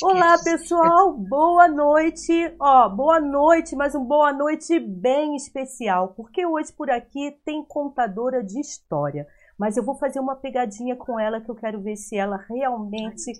Olá, pessoal, boa noite. Ó, boa noite, mas um boa noite bem especial, porque hoje por aqui tem contadora de história. Mas eu vou fazer uma pegadinha com ela que eu quero ver se ela realmente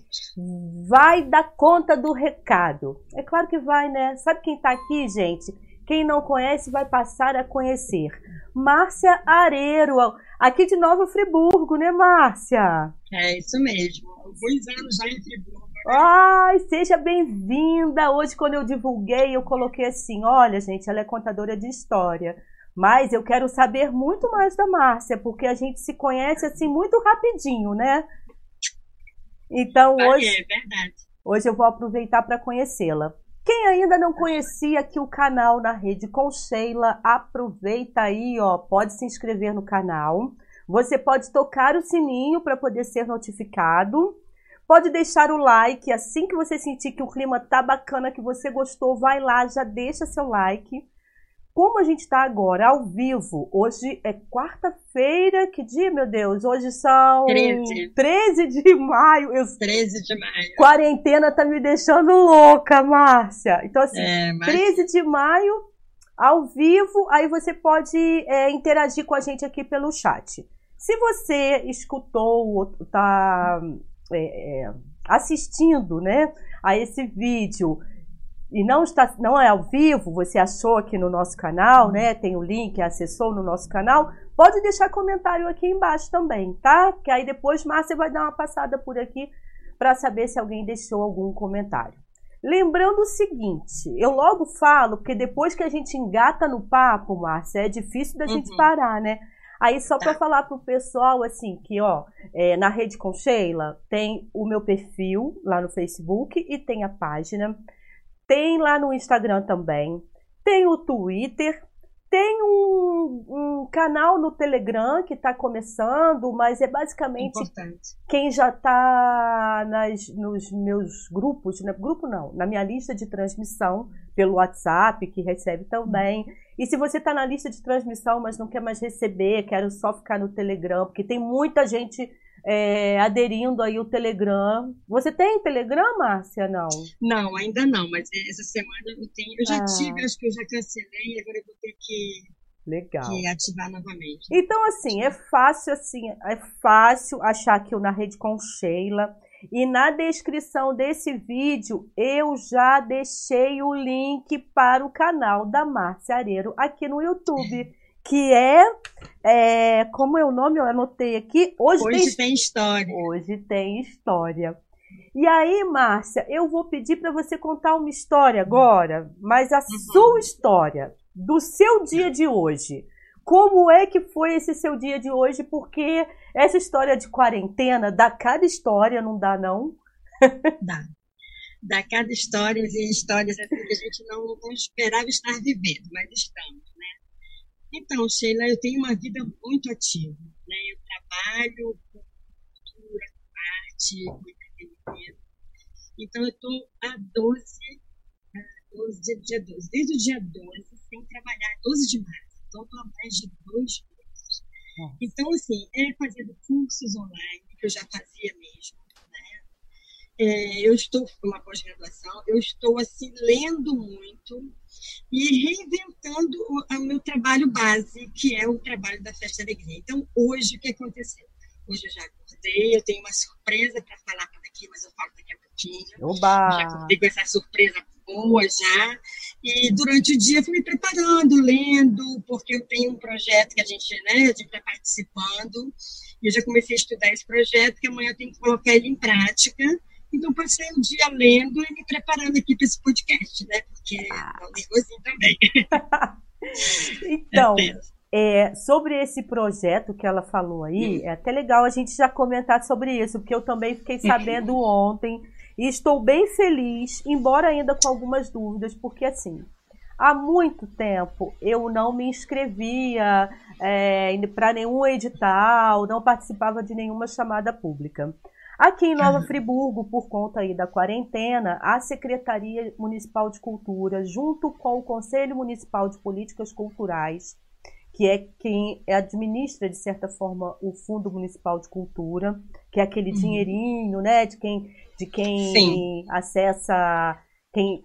vai dar conta do recado. É claro que vai, né? Sabe quem tá aqui, gente? Quem não conhece vai passar a conhecer. Márcia Areiro, aqui de Nova Friburgo, né, Márcia? É isso mesmo. Alguns anos já em Friburgo. Ai, seja bem-vinda! Hoje, quando eu divulguei, eu coloquei assim: olha, gente, ela é contadora de história. Mas eu quero saber muito mais da Márcia, porque a gente se conhece assim muito rapidinho, né? Então hoje, é verdade. hoje eu vou aproveitar para conhecê-la. Quem ainda não conhecia aqui o canal na rede com Sheila, aproveita aí, ó, pode se inscrever no canal. Você pode tocar o sininho para poder ser notificado. Pode deixar o like, assim que você sentir que o clima tá bacana, que você gostou, vai lá, já deixa seu like. Como a gente está agora ao vivo, hoje é quarta-feira, que dia, meu Deus? Hoje são 13, 13 de maio. Eu... 13 de maio. Quarentena tá me deixando louca, Márcia. Então, assim, É, mas 13 de maio, ao vivo, aí você pode é, interagir com a gente aqui pelo chat. Se você escutou ou tá é, é, assistindo né, a esse vídeo e não está não é ao vivo, você achou aqui no nosso canal, né? Tem o link, acessou no nosso canal, pode deixar comentário aqui embaixo também, tá? Que aí depois Márcia vai dar uma passada por aqui para saber se alguém deixou algum comentário. Lembrando o seguinte, eu logo falo, porque depois que a gente engata no papo, Márcia, é difícil da gente Uhum. parar, né? Aí só para Tá. falar pro pessoal assim que ó, é, na rede com Sheila tem o meu perfil lá no Facebook e tem a página, tem lá no Instagram também, tem o Twitter, tem um, um canal no Telegram que está começando, mas é basicamente importante. quem já está nos meus grupos, né? grupo não, na minha lista de transmissão pelo WhatsApp, que recebe também. E se você está na lista de transmissão, mas não quer mais receber, quero só ficar no Telegram, porque tem muita gente é, aderindo aí o Telegram. Você tem Telegram, Márcia? Não. Não, ainda não, mas essa semana eu tenho. Eu já Ah. tive, acho que eu já cancelei, agora eu vou ter que, Legal. que ativar novamente. Então, assim, é fácil, assim, é fácil achar aqui Na Rede com Sheila. E na descrição desse vídeo eu já deixei o link para o canal da Márcia Areiro aqui no YouTube. Que é, é. Como é o nome? Eu anotei aqui. Hoje, tem Hoje tem história. Hoje tem história. E aí, Márcia, eu vou pedir para você contar uma história agora, mas a sua história, do seu dia de hoje. Como é que foi esse seu dia de hoje? Porque essa história de quarentena, dá cada história, não dá não? Dá. Dá cada história e histórias assim que a gente não, não esperava estar vivendo, mas estamos? Então, Sheila, eu tenho uma vida muito ativa, né? Eu trabalho com cultura, com arte, com entretenimento. Então, eu estou há 12, ah, 12, dia, dia 12, desde o dia 12, sem trabalhar, 12 de março. Então, estou há mais de dois meses. Então, assim, é fazendo cursos online, que eu já fazia mesmo? É, eu estou uma pós-graduação, eu estou assim lendo muito e reinventando o, o meu trabalho base, que é o trabalho da Festa Alegria. Então, hoje, o que aconteceu? Hoje eu já acordei, eu tenho uma surpresa para falar por aqui, mas eu falo daqui a pouquinho. Já Oba! acordei com essa surpresa boa já. E durante o dia eu fui me preparando, lendo, porque eu tenho um projeto que a gente né, está participando. E eu já comecei a estudar esse projeto, que amanhã eu tenho que colocar ele em prática. Então, passei o dia lendo e me preparando aqui para esse podcast, né? Porque é um nervosinho também. Então, É. É, sobre esse projeto que ela falou aí, é até legal a gente já comentar sobre isso, porque eu também fiquei sabendo ontem e estou bem feliz, embora ainda com algumas dúvidas, porque assim, há muito tempo eu não me inscrevia é, para nenhum edital, não participava de nenhuma chamada pública. Aqui em Nova Aham. Friburgo, por conta aí da quarentena, a Secretaria Municipal de Cultura, junto com o Conselho Municipal de Políticas Culturais, que é quem administra, de certa forma, o Fundo Municipal de Cultura, que é aquele uhum. dinheirinho, né, de quem, de quem Sim. acessa, quem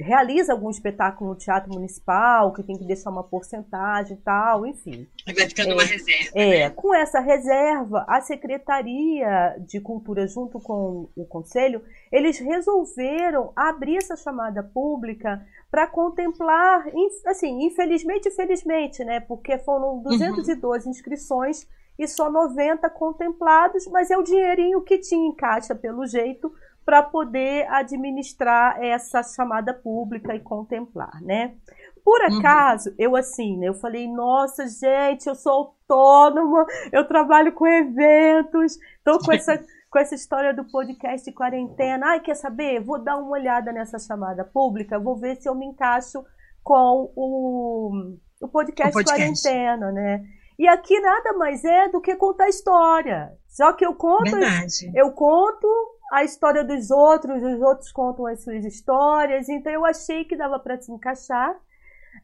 realiza algum espetáculo no Teatro Municipal, que tem que deixar uma porcentagem e tal, enfim. Vai ficando é, uma reserva. É, né? com essa reserva, a Secretaria de Cultura, junto com o Conselho, eles resolveram abrir essa chamada pública para contemplar, assim, infelizmente, infelizmente, né? Porque foram 212 uhum. inscrições e só 90 contemplados, mas é o dinheirinho que tinha em caixa, pelo jeito, para poder administrar essa chamada pública e contemplar, né? Por uhum. acaso, uhum. eu assim, né, eu falei, nossa, gente, eu sou autônoma, eu trabalho com eventos, tô com essa, com essa história do podcast de quarentena. Ai, quer saber? Vou dar uma olhada nessa chamada pública, vou ver se eu me encaixo com o, o podcast, o podcast. quarentena, né? E aqui nada mais é do que contar história. Só que eu conto, Verdade. eu conto a história dos outros, os outros contam as suas histórias, então eu achei que dava para se encaixar.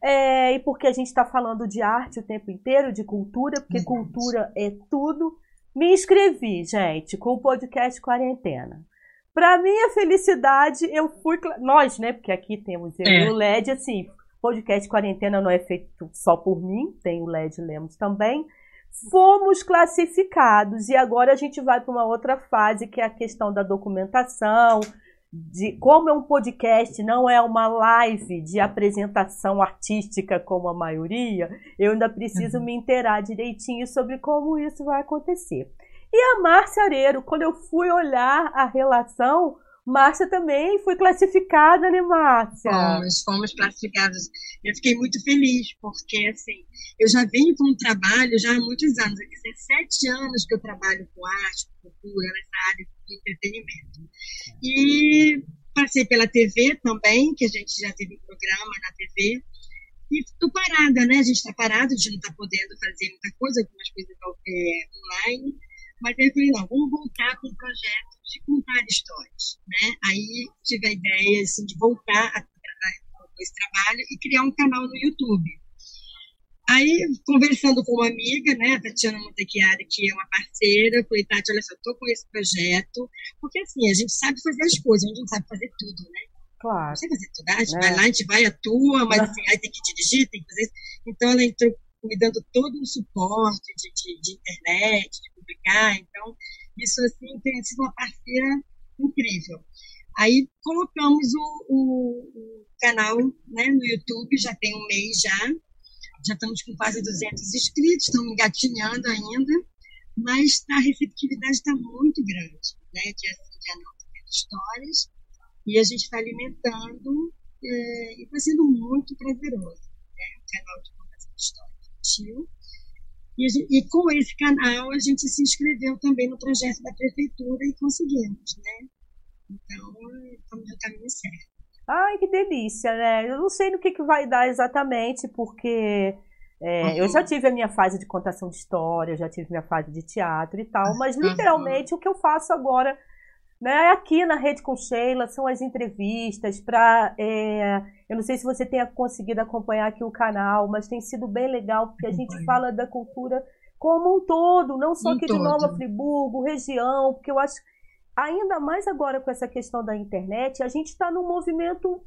É, e porque a gente está falando de arte o tempo inteiro, de cultura, porque cultura é tudo. Me inscrevi, gente, com o podcast Quarentena. Para minha felicidade, eu fui. Nós, né? Porque aqui temos eu é. e o LED, assim, podcast Quarentena não é feito só por mim, tem o LED Lemos também fomos classificados e agora a gente vai para uma outra fase que é a questão da documentação, de como é um podcast, não é uma live de apresentação artística como a maioria, eu ainda preciso uhum. me inteirar direitinho sobre como isso vai acontecer. E a Márcia Areiro, quando eu fui olhar a relação, Márcia também foi classificada, né, Márcia? Fomos, fomos classificados. Eu fiquei muito feliz, porque, assim, eu já venho com um trabalho já há muitos anos. Há 17 anos que eu trabalho com arte, com cultura, nessa área de entretenimento. E passei pela TV também, que a gente já teve um programa na TV. E estou parada, né? A gente está parado, a gente não está podendo fazer muita coisa, algumas coisas é, online. Mas eu falei, não, vamos voltar com o projeto de contar histórias, né? Aí tive a ideia assim, de voltar a, a, esse trabalho e criar um canal no YouTube. Aí, conversando com uma amiga, né, a Tatiana Montechiari, que é uma parceira, falei, Tati, olha só, estou com esse projeto, porque assim, a gente sabe fazer as coisas, a gente não sabe fazer tudo, né? Claro. Não sabe fazer tudo, a gente é. vai lá, a gente vai, atua, mas assim, aí tem que dirigir, tem que fazer isso. Então, ela entrou me dando todo um suporte de, de, de internet, de publicar, então, isso, assim, tem sido uma parceira incrível. Aí colocamos o, o, o, canal né, no YouTube, já tem um mês já, já estamos com quase 200 inscritos, estamos engatinhando ainda, mas a receptividade está muito grande, né, de, assim, de anúncios histórias, e a gente está alimentando é, e está sendo muito prazeroso, né, o canal de contação de histórias infantil, e, gente, e, com esse canal a gente se inscreveu também no projeto da prefeitura e conseguimos, né? Então, estamos no caminho certo. Ai, que delícia, né? Eu não sei no que, que vai dar exatamente, porque é, uhum. eu já tive a minha fase de contação de história, já tive minha fase de teatro e tal, mas literalmente uhum. o que eu faço agora né? Aqui na Rede com Sheila são as entrevistas para. É, eu não sei se você tenha conseguido acompanhar aqui o canal, mas tem sido bem legal, porque a gente fala da cultura como um todo, não só um aqui todo. de Nova Friburgo, região, porque eu acho, ainda mais agora com essa questão da internet, a gente está num movimento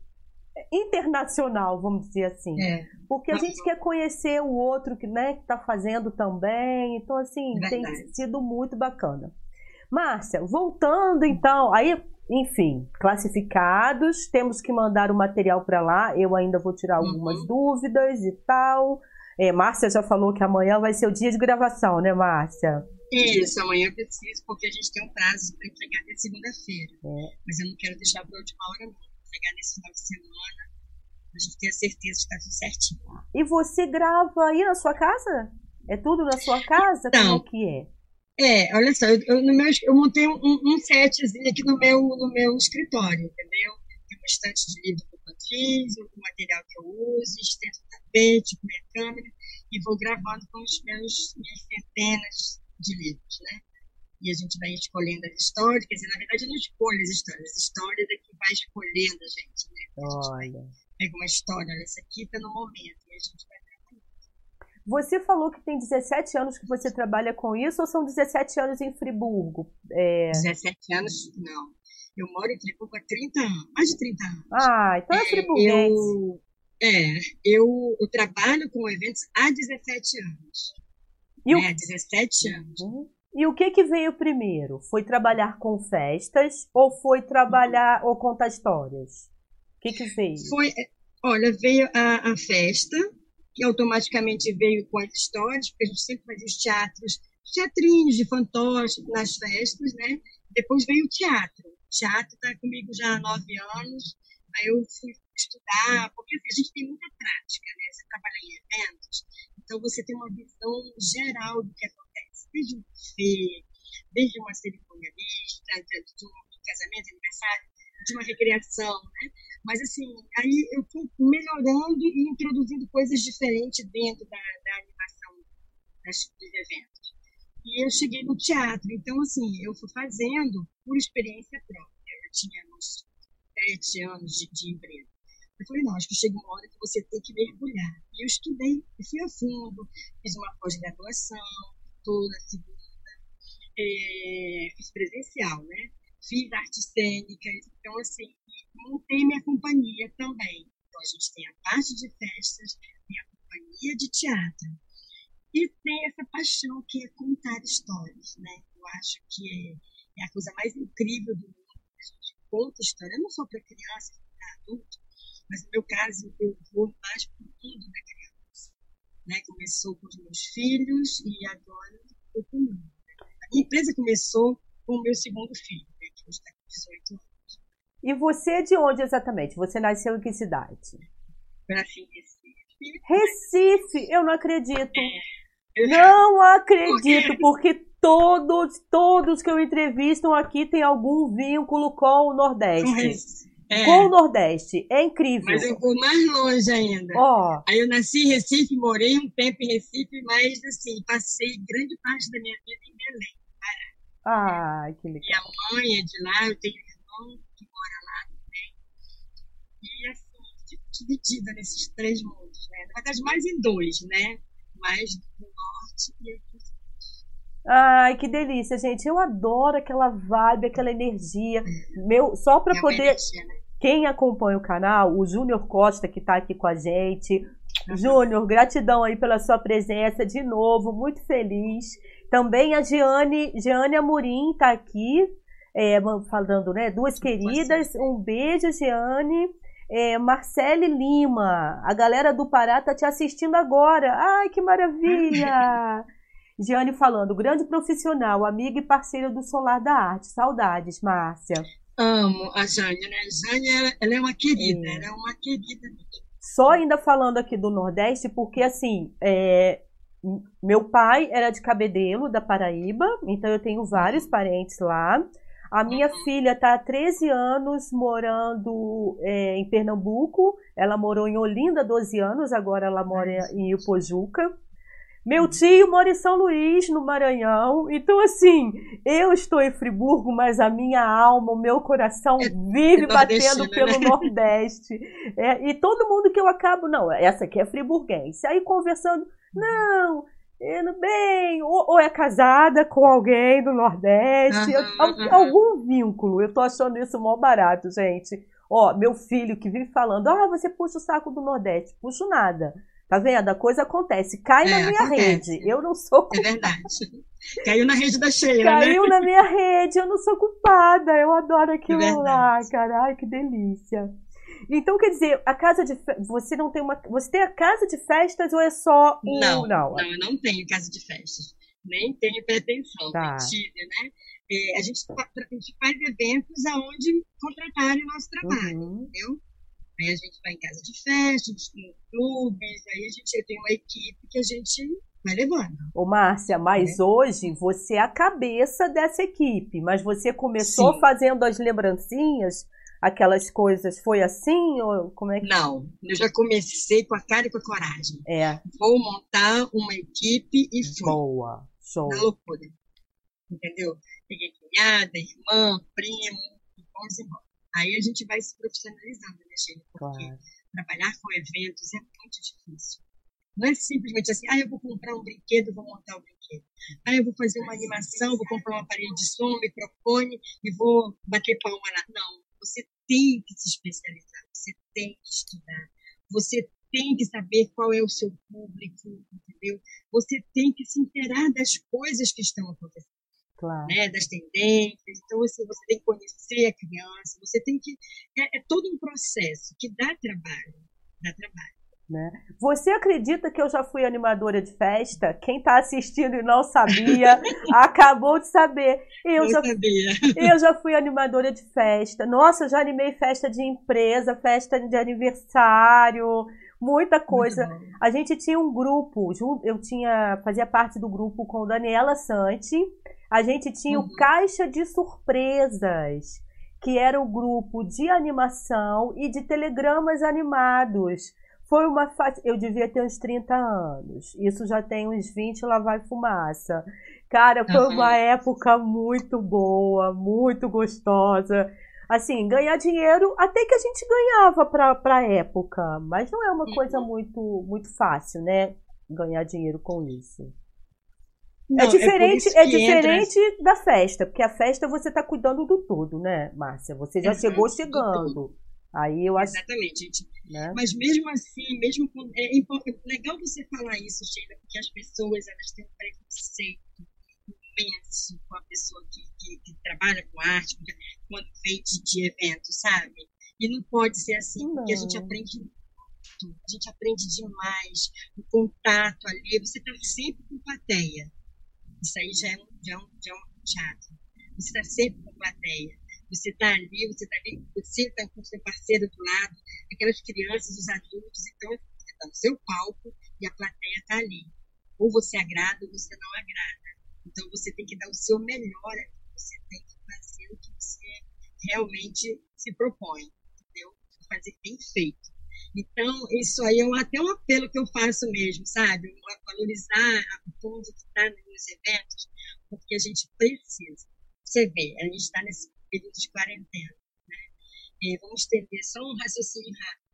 internacional, vamos dizer assim. É. Porque a gente quer conhecer o outro que né, está fazendo também. Então, assim, Verdade. tem sido muito bacana. Márcia, voltando então, aí, enfim, classificados, temos que mandar o material para lá. Eu ainda vou tirar algumas uhum. dúvidas e tal. É, Márcia já falou que amanhã vai ser o dia de gravação, né, Márcia? Isso, amanhã eu preciso, porque a gente tem um prazo para entregar até segunda-feira. É. Mas eu não quero deixar para a última hora, não. Vou entregar nesse final de semana, a gente ter a certeza de que está tudo certinho. E você grava aí na sua casa? É tudo na sua casa? Então, Como que é? É, olha só, eu, eu, meu, eu montei um, um, setzinho aqui no meu, no meu escritório, entendeu? Tem um estante de livro que eu fiz, o material que eu uso, estendo o tapete, com minha câmera, e vou gravando com os meus minhas centenas de livros, né? E a gente vai escolhendo as histórias, quer dizer, na verdade eu não escolho as histórias, as histórias é que vai escolhendo a gente, né? A gente olha. pega uma história, olha, essa aqui está no momento, e a gente vai Você falou que tem 17 anos que você trabalha com isso ou são 17 anos em Friburgo? É... 17 anos, não. Eu moro em Friburgo há 30 anos, mais de 30 anos. Ah, então é, é friburguense. Eu, é, eu, eu, trabalho com eventos há 17 anos. E o... É, 17 anos. Uhum. E o que que veio primeiro? Foi trabalhar com festas ou foi trabalhar ou contar histórias? O que que veio? Foi, olha, veio a, a festa, que automaticamente veio com as histórias, porque a gente sempre fazia os teatros, teatrinhos de fantoches nas festas, né? Depois veio o teatro. O teatro está comigo já há nove anos. Aí eu fui estudar, porque assim, a gente tem muita prática, né? Você trabalha em eventos, então você tem uma visão geral do que acontece, desde um buffet, desde uma cerimônia mista, de um casamento, aniversário, de uma recreação, né? Mas assim, aí eu fui melhorando e introduzindo coisas diferentes dentro da, da animação das, dos eventos. E eu cheguei no teatro, então assim, eu fui fazendo por experiência própria. Eu tinha uns sete anos de, de empresa. Eu falei, não, acho que chega uma hora que você tem que mergulhar. E eu estudei, fui a fundo, fiz uma pós-graduação, toda segunda, é, fiz presencial, né? Fiz artes cênicas, então, assim, montei minha companhia também. Então, a gente tem a parte de festas, tem a companhia de teatro. E tem essa paixão que é contar histórias, né? Eu acho que é, é a coisa mais incrível do mundo. A gente conta história, não só para crianças, para adultos, mas no meu caso, eu vou mais para o mundo da criança. Né? Começou com os meus filhos e agora estou com o mundo. A minha empresa começou com o meu segundo filho, né? hoje está com 18 anos. E você é de onde exatamente? Você nasceu em que cidade? Eu nasci em Recife. Recife? Eu não acredito. É. Não acredito, porque todos, todos que eu entrevisto aqui têm algum vínculo com o Nordeste. É. Com o Nordeste. É incrível. Mas eu vou mais longe ainda. Oh. Aí eu nasci em Recife, morei um tempo em Recife, mas assim, passei grande parte da minha vida em Belém, Ah, que legal. Minha mãe é de lá, eu tenho um irmão que mora lá também. E assim, dividida nesses três mundos, né? Na verdade, mais em dois, né? Mais do norte e aqui Ai, que delícia, gente. Eu adoro aquela vibe, aquela energia. Meu, só para é poder. Energia, né? Quem acompanha o canal, o Júnior Costa, que está aqui com a gente. Uhum. Júnior, gratidão aí pela sua presença de novo, muito feliz. Também a Giane, Giane Amorim está aqui, é, falando, né? Duas queridas. Um beijo, Giane. É, Marcele Lima, a galera do Pará tá te assistindo agora. Ai, que maravilha! Giane falando, grande profissional, amiga e parceira do Solar da Arte. Saudades, Márcia. Amo a Jane, né? Jane, ela, ela é uma querida, ela é uma querida. Só ainda falando aqui do Nordeste, porque assim, é, meu pai era de Cabedelo, da Paraíba, então eu tenho vários parentes lá. A minha uhum. filha está há 13 anos morando é, em Pernambuco. Ela morou em Olinda 12 anos, agora ela mora em Ipojuca. Meu tio mora em São Luís, no Maranhão. Então, assim, eu estou em Friburgo, mas a minha alma, o meu coração vive é batendo né? pelo Nordeste. É, e todo mundo que eu acabo, não, essa aqui é friburguense. Aí conversando, não, indo bem, ou, ou, é casada com alguém do Nordeste, uhum, algum vínculo. Eu tô achando isso mó barato, gente. Ó, meu filho que vive falando, ah, você puxa o saco do Nordeste. Puxo nada. Tá vendo? A coisa acontece. Cai é, na minha acontece. rede. Eu não sou culpada. É verdade. Caiu na rede da Sheila, né? Caiu né? na minha rede. Eu não sou culpada. Eu adoro aquilo é lá, cara. Ai, que delícia. Então, quer dizer, a casa de você não tem uma. Você tem a casa de festas ou é só um. Não, não, não eu não tenho casa de festas. Nem tenho pretensão. Tá. Né? É, a, gente, a gente faz eventos aonde contratarem o nosso trabalho, uhum. entendeu? Aí a gente vai em casa de festa, em clubes, aí a gente tem uma equipe que a gente vai levando. Ô, Márcia, mas é. hoje você é a cabeça dessa equipe, mas você começou Sim. fazendo as lembrancinhas, aquelas coisas, foi assim? Ou como é que... Não, eu já comecei com a cara e com a coragem. É. Vou montar uma equipe e fui. Boa, show. Na loucura. Entendeu? Peguei cunhada, irmã, primo, vamos embora. Aí a gente vai se profissionalizando, né, Sheila? Porque claro. trabalhar com eventos é muito difícil. Não é simplesmente assim, ah, eu vou comprar um brinquedo, vou montar um brinquedo. Ah, eu vou fazer uma animação, vou comprar um aparelho de som, um microfone e vou bater palma lá. Não, você tem que se especializar, você tem que estudar, você tem que saber qual é o seu público, entendeu? Você tem que se inteirar das coisas que estão acontecendo. Claro. Né, das tendências, então assim, você tem que conhecer a criança, você tem que. É, é todo um processo que dá trabalho, dá trabalho. Né? Você acredita que eu já fui animadora de festa? Quem está assistindo e não sabia, acabou de saber. Eu já, sabia. eu já fui animadora de festa. Nossa, já animei festa de empresa, festa de aniversário, muita coisa. A gente tinha um grupo, eu tinha fazia parte do grupo com Daniela Santi. A gente tinha uhum. o Caixa de Surpresas, que era o grupo de animação e de telegramas animados. Foi uma fase. Eu devia ter uns 30 anos. Isso já tem uns 20, lá vai fumaça. Cara, foi uhum. uma época muito boa, muito gostosa. Assim, ganhar dinheiro, até que a gente ganhava pra, pra época. Mas não é uma uhum. coisa muito, muito fácil, né? Ganhar dinheiro com isso. É não, é diferente, é, é diferente entra... da festa, porque a festa você tá cuidando do todo, né, Márcia? Você já chegou chegando. Aí eu acho. Exatamente, gente. Né? Mas mesmo assim, mesmo com, é, legal você falar isso, Sheila, porque as pessoas elas têm um preconceito imenso com a pessoa que, que, que trabalha com arte, quando vem de, de evento, sabe? E não pode ser assim, não. porque a gente aprende muito, a gente aprende demais, o contato ali, você está sempre com plateia. Isso aí já é um, já é um, já é um teatro. Você está sempre com plateia. Você está ali, você está ali, você está com seu parceiro do lado, aquelas crianças, os adultos, então você está no seu palco e a plateia está ali. Ou você agrada ou você não agrada. Então você tem que dar o seu melhor, você tem que fazer o que você realmente se propõe, entendeu? Fazer bem feito. Então, isso aí é até um apelo que eu faço mesmo, sabe? Valorizar o povo que está nos eventos, porque a gente precisa. Você vê, a gente está nesse período de quarentena. Né? É, vamos ter só um raciocínio rápido.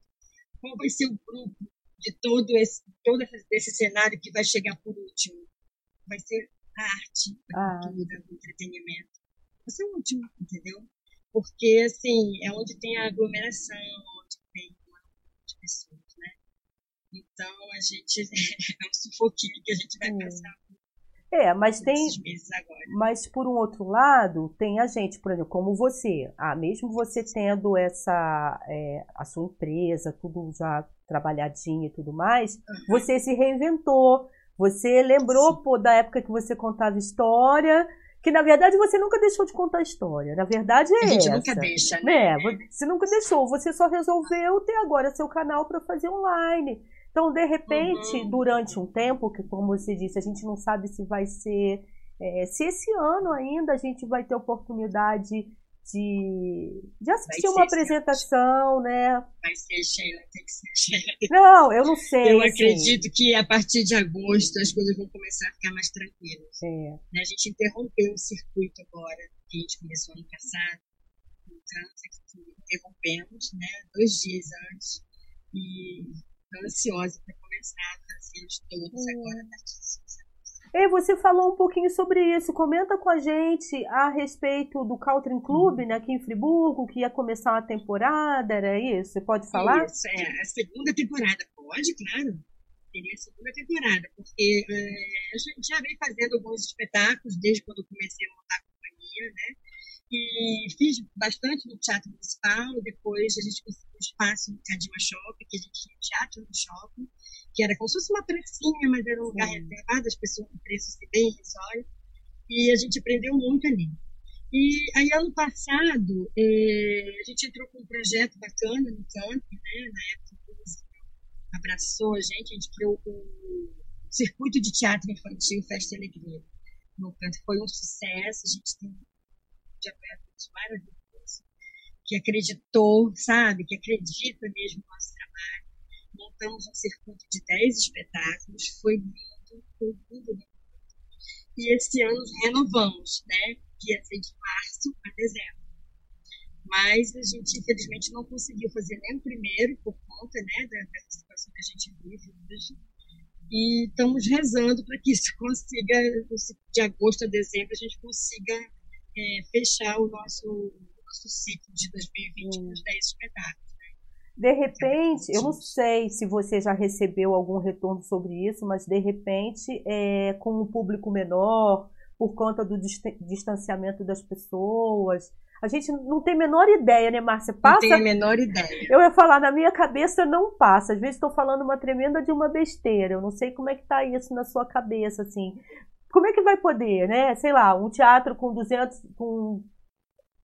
Qual vai ser o grupo de todo esse, todo esse cenário que vai chegar por último? Vai ser a arte, a ah. cultura, o entretenimento. Vai ser o último, entendeu? Porque, assim, é onde tem a aglomeração, onde tem uma de pessoas, né? Então, a gente, é um sufoquinho que a gente vai passar é, mas tem. Mas por um outro lado, tem a gente, por exemplo, como você. Ah, mesmo você tendo essa é, a sua empresa, tudo já trabalhadinho e tudo mais, uhum. você se reinventou. Você lembrou pô, da época que você contava história, que na verdade você nunca deixou de contar história. Na verdade é A gente essa. nunca deixa, né? né? Você nunca deixou. Você só resolveu ter agora seu canal para fazer online. Então, de repente, uhum. durante um tempo, que como você disse, a gente não sabe se vai ser. É, se esse ano ainda a gente vai ter oportunidade de, de assistir uma apresentação, né? Vai ser, Sheila, tem que ser, Sheila. Não, eu não sei. Eu assim. acredito que a partir de agosto as coisas vão começar a ficar mais tranquilas. É. Né, a gente interrompeu o circuito agora, que a gente começou ano passado, então interrompemos, né? Dois dias antes. E ansiosa para começar a fazer os todos agora a e você falou um pouquinho sobre isso. Comenta com a gente a respeito do Caltrin Club, uhum. né, aqui em Friburgo, que ia começar uma temporada, era isso? Você pode falar? Isso, é. A segunda temporada, pode, claro. Teria a segunda temporada, porque é, a gente já vem fazendo alguns espetáculos desde quando eu comecei a montar a companhia, né? E fiz bastante no Teatro Municipal, depois a gente conseguiu um espaço no Cadima Shopping, que a gente tinha teatro no shopping, que era como se fosse uma pracinha, mas era um lugar Sim. reservado, as pessoas com preços bem risórios, e a gente aprendeu muito ali. E aí, ano passado, eh, a gente entrou com um projeto bacana no camp, né? na época o abraçou a gente, a gente criou o Circuito de Teatro Infantil Festa e Alegria. No canto foi um sucesso, a gente tem abertos maravilhoso, que acreditou, sabe, que acredita mesmo no nosso trabalho. Montamos um circuito de 10 espetáculos, foi lindo, foi lindo, E esse ano renovamos, né, que ia ser de março a dezembro. Mas a gente, infelizmente, não conseguiu fazer nem o primeiro, por conta né, da situação que a gente vive hoje. E estamos rezando para que isso consiga, de agosto a dezembro, a gente consiga é, fechar o nosso, nosso ciclo de 2020 hum. nos 10 espetáculos. De repente, eu não sei se você já recebeu algum retorno sobre isso, mas de repente, é, com um público menor, por conta do distanciamento das pessoas, a gente não tem a menor ideia, né, Márcia? Passa... Não tem a menor ideia. Eu ia falar, na minha cabeça não passa. Às vezes estou falando uma tremenda de uma besteira. Eu não sei como é que tá isso na sua cabeça, assim. Como é que vai poder, né? Sei lá, um teatro com 200, com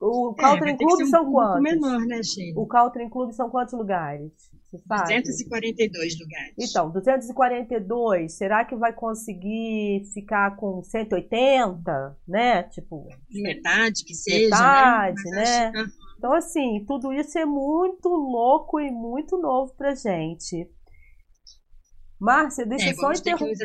o é, Caltrin Club são um quantos? menor, né, Sheila? O Caltrin Club são quantos lugares? 242 lugares. Então, 242, será que vai conseguir ficar com 180, né? Tipo, metade que seja, né? metade, né? né? Então, assim, tudo isso é muito louco e muito novo pra gente. Márcia, deixa é, eu só interromper.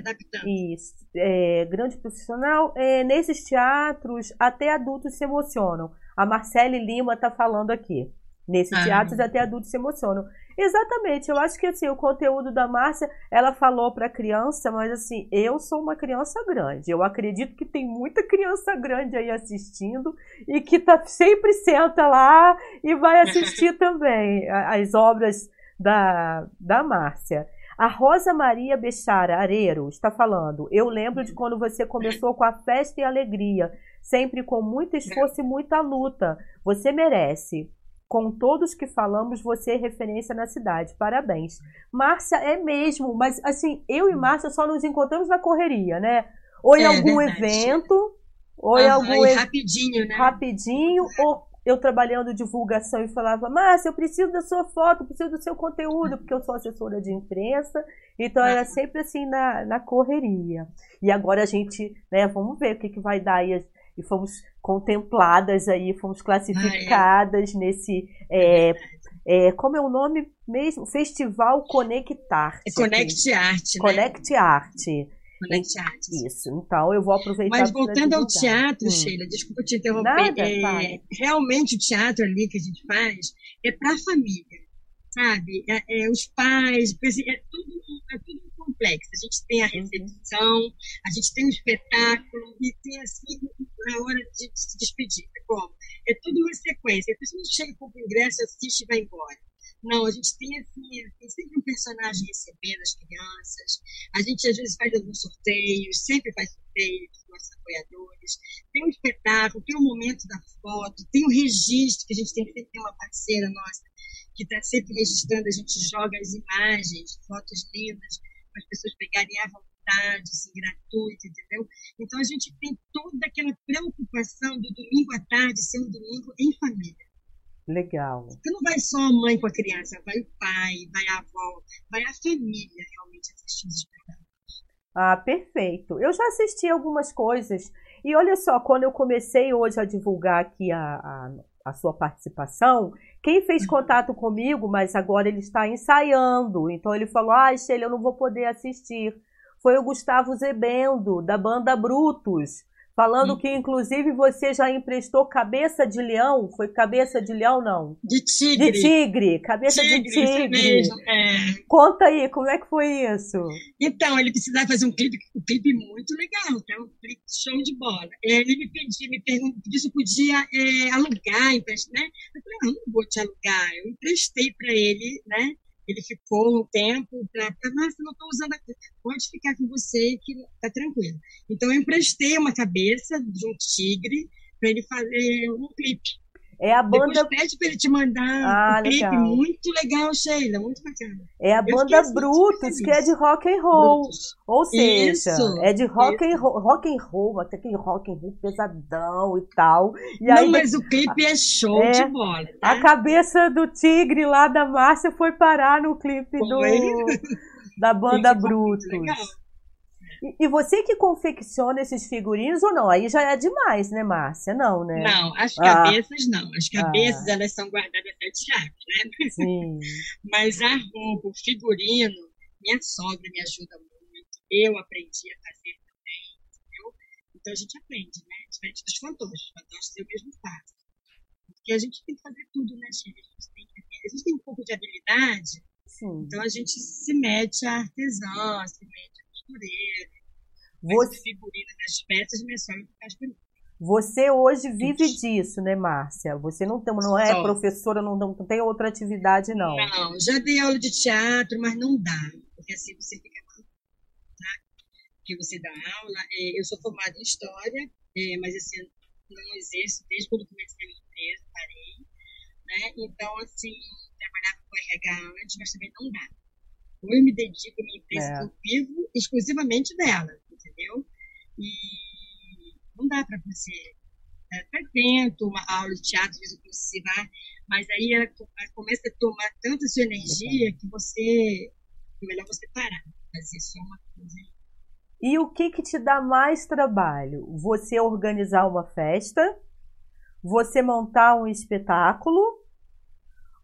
Isso. É, grande profissional. É, nesses teatros, até adultos se emocionam. A Marcele Lima está falando aqui. Nesses ah. teatros, até adultos se emocionam. Exatamente, eu acho que assim, o conteúdo da Márcia, ela falou para criança, mas assim, eu sou uma criança grande. Eu acredito que tem muita criança grande aí assistindo e que tá sempre senta lá e vai assistir também as obras da, da Márcia. A Rosa Maria Bechara Areiro está falando. Eu lembro de quando você começou com a festa e alegria, sempre com muito esforço e muita luta. Você merece. Com todos que falamos, você é referência na cidade. Parabéns. Márcia, é mesmo, mas assim, eu e Márcia só nos encontramos na correria, né? Ou em é, algum verdade. evento, ou em algum. Rapidinho, né? Rapidinho, ou eu trabalhando divulgação e falava, Márcia, eu preciso da sua foto, eu preciso do seu conteúdo, porque eu sou assessora de imprensa, então era sempre assim na, na correria. E agora a gente, né, vamos ver o que, que vai dar aí. E fomos contempladas aí, fomos classificadas ah, é. nesse. É, é, como é o nome mesmo? Festival Conectar. É Connect Art. Né? Connect Art. Isso, então eu vou aproveitar. Mas voltando ao teatro, hum. Sheila, desculpa te interromper. Nada, é, realmente o teatro ali que a gente faz é para a família, sabe? É, é, os pais, é tudo, é tudo complexo. A gente tem a uhum. recepção, a gente tem o espetáculo e tem assim a hora de se despedir. É como? É tudo uma sequência. A pessoa não chega com o ingresso, assiste e vai embora. Não, a gente tem assim, tem sempre um personagem recebendo as crianças. A gente às vezes faz alguns sorteios, sempre faz sorteios com nossos apoiadores. Tem um espetáculo, tem um momento da foto, tem o um registro, que a gente tem que ter uma parceira nossa que está sempre registrando, a gente joga as imagens, fotos lindas, para as pessoas pegarem à vontade, assim, gratuito, entendeu? Então a gente tem toda aquela preocupação do domingo à tarde ser um domingo em família. Legal. Porque não vai só a mãe com a criança, vai o pai, vai a avó, vai a família realmente assistir os espetáculos. Ah, perfeito. Eu já assisti algumas coisas. E olha só, quando eu comecei hoje a divulgar aqui a, a, a sua participação, quem fez uhum. contato comigo, mas agora ele está ensaiando. Então ele falou: Ah, Sheila, eu não vou poder assistir. Foi o Gustavo Zebendo, da banda Brutus. Falando hum. que, inclusive, você já emprestou cabeça de leão. Foi cabeça de leão, não? De tigre. De tigre. Cabeça tigre, de tigre. Mesmo, é. Conta aí, como é que foi isso? Então, ele precisava fazer um clipe, um clipe muito legal, tá? um clipe show de bola. Ele me pediu, me perguntou se eu podia é, alugar, emprestar, né? Eu falei, não, não vou te alugar. Eu emprestei para ele, né? Ele ficou um tempo para, nossa, não estou usando aqui. Pode ficar com você que tá tranquilo. Então eu emprestei uma cabeça de um tigre para ele fazer um clipe. É a banda. Depois pede para ele te mandar ah, um clipe muito legal, Sheila, muito bacana. É a banda Brutus, que é de rock and roll. Brutus. Ou seja, Isso. é de rock Isso. and roll, rock and roll, até que rock and roll pesadão e tal. E Não, aí, mas o clipe é show é, de bola. Tá? A cabeça do tigre lá da Márcia foi parar no clipe do, da banda Brutus. Legal. E, você que confecciona esses figurinos ou não? Aí já é demais, né, Márcia? Não, né? Não, as cabeças ah. não. As cabeças, ah. elas são guardadas até de chave, né? Sim. Mas a roupa, o figurino, minha sogra me ajuda muito. Eu aprendi a fazer também, entendeu? Então a gente aprende, né? Diferente dos fantoches. Os fantoches eu mesmo faço. Porque a gente tem que fazer tudo, né, gente? A gente tem, a gente tem um pouco de habilidade, Sim. então a gente se mete a artesã, se mete costureira, você... figurina das peças, minha sogra faz comigo. Você hoje vive disso, né, Márcia? Você não, tem, não é Só. professora, não, não tem outra atividade, não. Não, já dei aula de teatro, mas não dá. Porque assim você fica tá? que você dá aula. É, eu sou formada em História, é, mas assim, não exerço desde quando comecei a minha empresa, parei. Né? Então, assim, trabalhava com RH antes, mas também não dá. Eu me dedico empresa, é. vivo exclusivamente dela, entendeu? E não dá para você. É, até tento uma aula de teatro, às vezes eu consigo, mas aí ela, começa a tomar tanta sua energia que você. É melhor você parar, fazer só uma coisa. E o que, que te dá mais trabalho? Você organizar uma festa? Você montar um espetáculo?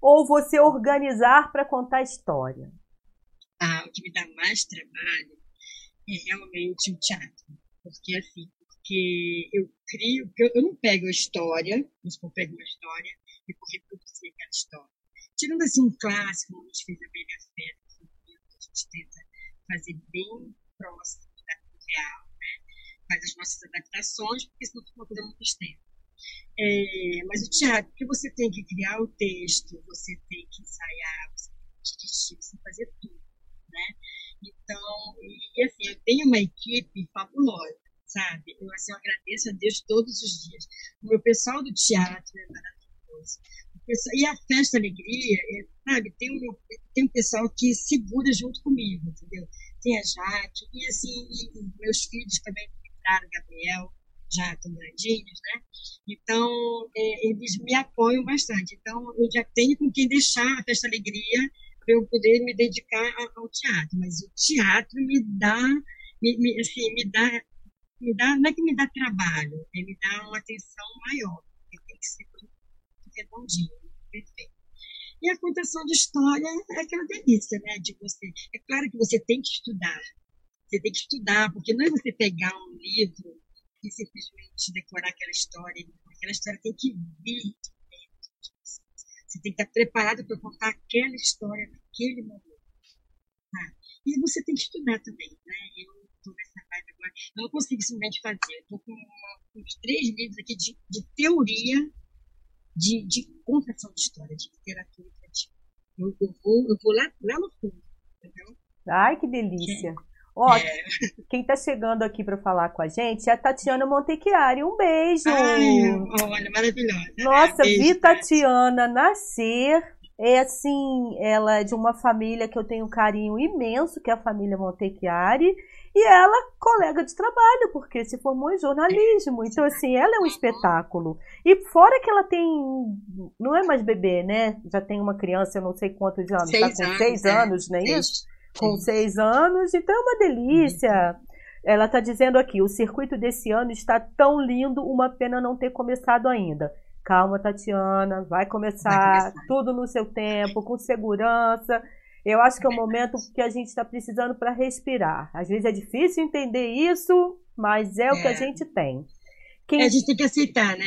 Ou você organizar para contar história? O que me dá mais trabalho é realmente o teatro. Porque, assim, porque eu crio, eu não pego a história, mas eu pego uma história e vou reproduzir aquela história. Tirando assim um clássico, como a gente fez a Bela Fera, a gente tenta fazer bem próximo da real, né? faz as nossas adaptações, porque senão fica uma coisa muito extensa. É, mas o teatro, porque você tem que criar o texto, você tem que ensaiar, você tem que dirigir, você tem que fazer tudo, né? Então, e, assim, eu tenho uma equipe fabulosa sabe? Eu, assim, eu agradeço a Deus todos os dias. O meu pessoal do teatro é maravilhoso. Pessoal, e a Festa Alegria, é, sabe? Tem um, tem um pessoal que segura junto comigo, entendeu? Tem a Jaque, e assim, e, meus filhos também entraram, Gabriel, já estão grandinhos, né? Então, é, eles me apoiam bastante. Então, eu já tenho com quem deixar a Festa Alegria para eu poder me dedicar ao, teatro. Mas o teatro me dá, me, me, assim, me dá me dá, não é que me dá trabalho, é me dá uma atenção maior, porque tem que ser redondinho, perfeito. E a contação de história é aquela delícia, né? De você. É claro que você tem que estudar. Você tem que estudar, porque não é você pegar um livro e simplesmente decorar aquela história. Aquela história tem que vir Você tem que estar preparado para contar aquela história naquele momento. Tá? E você tem que estudar também, né? Eu estou nessa vibe agora. Eu não consigo simplesmente fazer. Estou com uns três livros aqui de, de teoria de, de contação de história, de literatura. Eu, eu, vou, eu vou lá, lá no fundo, entendeu? Ai, que delícia. Ó, é. quem está chegando aqui para falar com a gente é a Tatiana Montechiari. Um beijo. Ai, olha, maravilhosa. Nossa, beijo, vi Tatiana nascer. É assim, ela é de uma família que eu tenho um carinho imenso, que é a família Montechiari. E ela, colega de trabalho, porque se formou em jornalismo. Então, assim, ela é um espetáculo. E fora que ela tem. Não é mais bebê, né? Já tem uma criança, eu não sei quantos anos. Seis tá com anos, seis é. anos, não é isso? Com seis anos. Então é uma delícia. Ela está dizendo aqui: o circuito desse ano está tão lindo, uma pena não ter começado ainda. Calma, Tatiana, vai começar, vai começar. tudo no seu tempo, com segurança. Eu acho que é o momento que a gente está precisando para respirar. Às vezes é difícil entender isso, mas é, é, o que a é. gente tem. Quem, é, a gente tem que aceitar, né?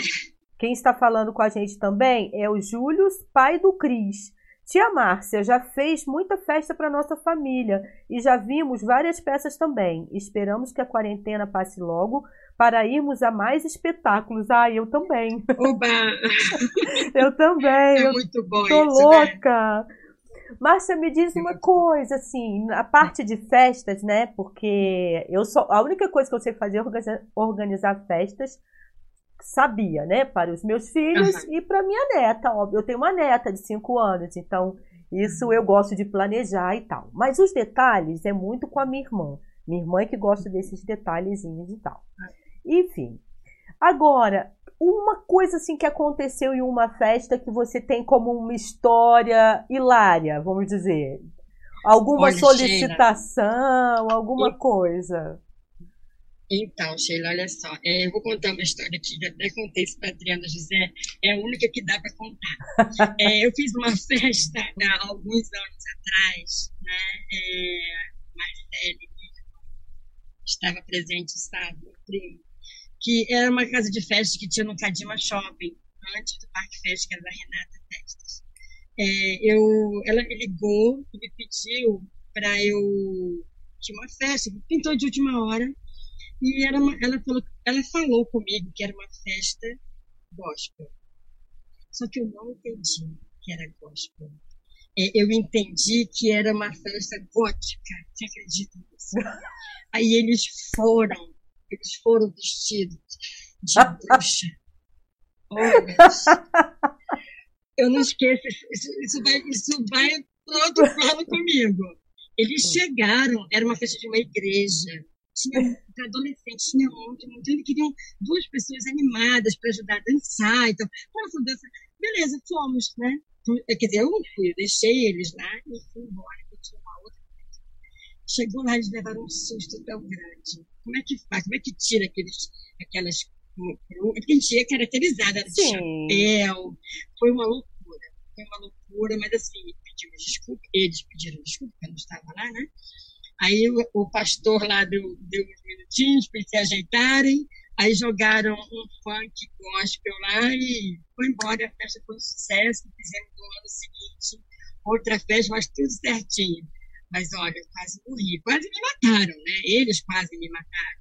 Quem está falando com a gente também é o Júlio, pai do Cris. Tia Márcia já fez muita festa para nossa família e já vimos várias peças também. Esperamos que a quarentena passe logo para irmos a mais espetáculos. Ah, eu também. Oba! eu também. É eu muito bom tô isso, louca. Né? Márcia, me diz uma coisa, assim, a parte de festas, né? Porque eu só. A única coisa que eu sei fazer é organizar, organizar festas, sabia, né? Para os meus filhos uhum. e para minha neta, óbvio. Eu tenho uma neta de 5 anos, então isso eu gosto de planejar e tal. Mas os detalhes é muito com a minha irmã. Minha irmã é que gosta desses detalhezinhos e tal. Enfim. Agora, uma coisa assim que aconteceu em uma festa que você tem como uma história hilária, vamos dizer. Alguma olha, solicitação, Sheila, alguma eu... coisa. Então, Sheila, olha só, é, eu vou contar uma história que já até contei isso para Adriana José, é a única que dá para contar. é, eu fiz uma festa há alguns anos atrás, né? É, Marcele estava presente, sabe, primo que era uma casa de festa que tinha no Cadima Shopping, antes do Parque Fest, que era da Renata Festas. É, eu, ela me ligou e me pediu para eu tinha uma festa, pintou de última hora. E era uma, ela, falou, ela falou comigo que era uma festa gospel. Só que eu não entendi que era gospel. É, eu entendi que era uma festa gótica. Você acredita nisso? Aí eles foram, eles foram vestidos de bruxa. Oh, eu não esqueço, isso, isso vai, isso vai outro plano comigo. Eles chegaram, era uma festa de uma igreja, tinha adolescentes, tinha muito, muito. Eles queriam duas pessoas animadas para ajudar a dançar. Então, vamos dançar. Beleza, fomos, né? Então, quer dizer, eu não fui, eu deixei eles lá e fui embora, porque tinha uma outra coisa. Chegou lá, eles levaram um susto tão grande. Como é que faz? Como é que tira aqueles, aquelas. É porque a gente ia caracterizada de chapéu. Foi uma loucura. Foi uma loucura, mas assim, pedimos desculpa. Eles pediram desculpa, porque eu não estava lá, né? Aí o, o pastor lá deu, deu uns minutinhos para eles se ajeitarem. Aí jogaram um funk gospel lá e foi embora. A festa foi um sucesso. Fizemos no ano seguinte outra festa, mas tudo certinho. Mas olha, quase morri. Quase me mataram, né? Eles quase me mataram.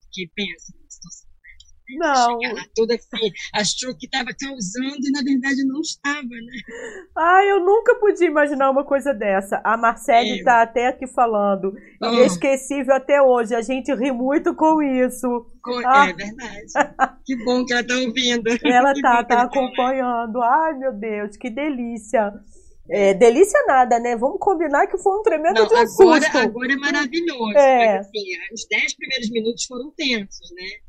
Porque pensa, situação não. Chegar toda assim, achou que estava causando e na verdade não estava, né? Ai, eu nunca podia imaginar uma coisa dessa. A Marcele está até aqui falando. Oh. Inesquecível até hoje. A gente ri muito com isso. Com... Ah. É verdade. que bom que ela está ouvindo. Ela está, tá, tá acompanhando. Ai, meu Deus, que delícia. É, delícia nada, né? Vamos combinar que foi um tremendo Não, agora, susto. Agora é maravilhoso. É. Mas, assim, os dez primeiros minutos foram tensos, né?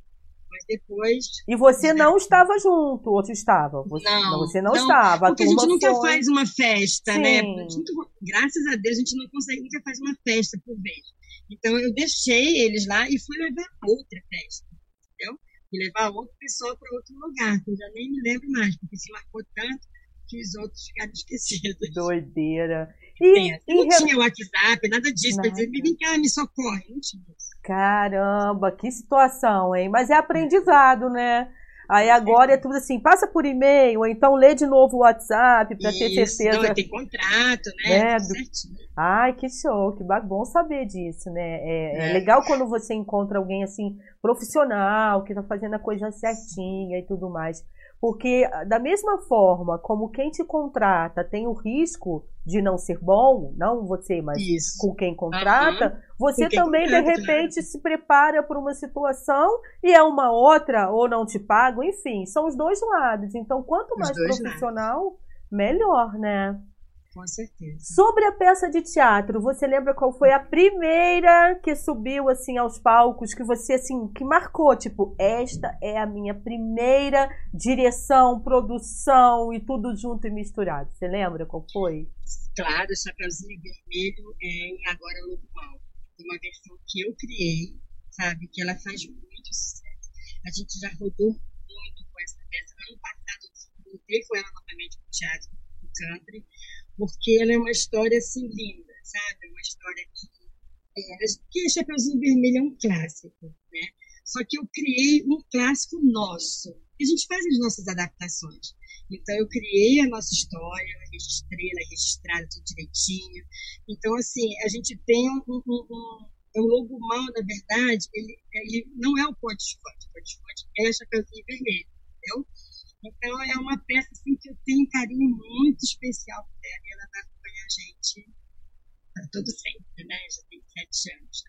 Mas depois. E você não estava junto, ou você estava? Você, não, você não, não estava. Porque a, a gente nunca foi... faz uma festa, né? Sim. né? Gente, graças a Deus a gente não consegue, nunca faz uma festa por vez. Então eu deixei eles lá e fui levar outra festa, entendeu? E levar outra pessoa para outro lugar, que eu já nem me lembro mais, porque se marcou tanto que os outros ficaram esquecidos. Doideira. E, e não tinha WhatsApp, nada disso. Nada. Pra dizer, vem cá, me socorre. Não tinha isso. Caramba, que situação, hein? Mas é aprendizado, né? Aí agora é tudo assim, passa por e-mail, ou então lê de novo o WhatsApp para ter certeza. Não, tem contrato, né? né? Certinho. Ai, que show, que bom saber disso, né? É, é. é, legal quando você encontra alguém assim, profissional, que tá fazendo a coisa certinha e tudo mais. Porque, da mesma forma como quem te contrata tem o risco de não ser bom, não você, mas Isso. com quem contrata, uhum. você quem também, contrata, de repente, né? se prepara para uma situação e é uma outra, ou não te pagam, enfim, são os dois lados. Então, quanto mais profissional, lados. melhor, né? Com certeza. Sobre a peça de teatro, você lembra qual foi a primeira que subiu assim aos palcos que você assim que marcou, tipo, esta é a minha primeira direção, produção e tudo junto e misturado. Você lembra qual foi? Claro, Chapeuzinho Vermelho em Agora Lobo Mal. Uma versão que eu criei, sabe, que ela faz muito sucesso. A gente já rodou muito com essa peça. Ano passado eu voltei com ela novamente no teatro, country porque ela é uma história assim linda, sabe? Uma história que. É, que Chapeuzinho Vermelho é um clássico, né? Só que eu criei um clássico nosso. E a gente faz as nossas adaptações. Então, eu criei a noa história, registrei ela registrada tudo direitinho. Então, assim, a gente tem um. um, um, um o logo mal, na verdade, ele, ele não é o Ponte Fonte. O Ponte Fonte é Chapeuzinho Vermelho, entendeu? Então é uma peça assim, que eu tenho um carinho muito especial por ela e ela vai acompanhar a gente para todo sempre, né? Já tem sete anos.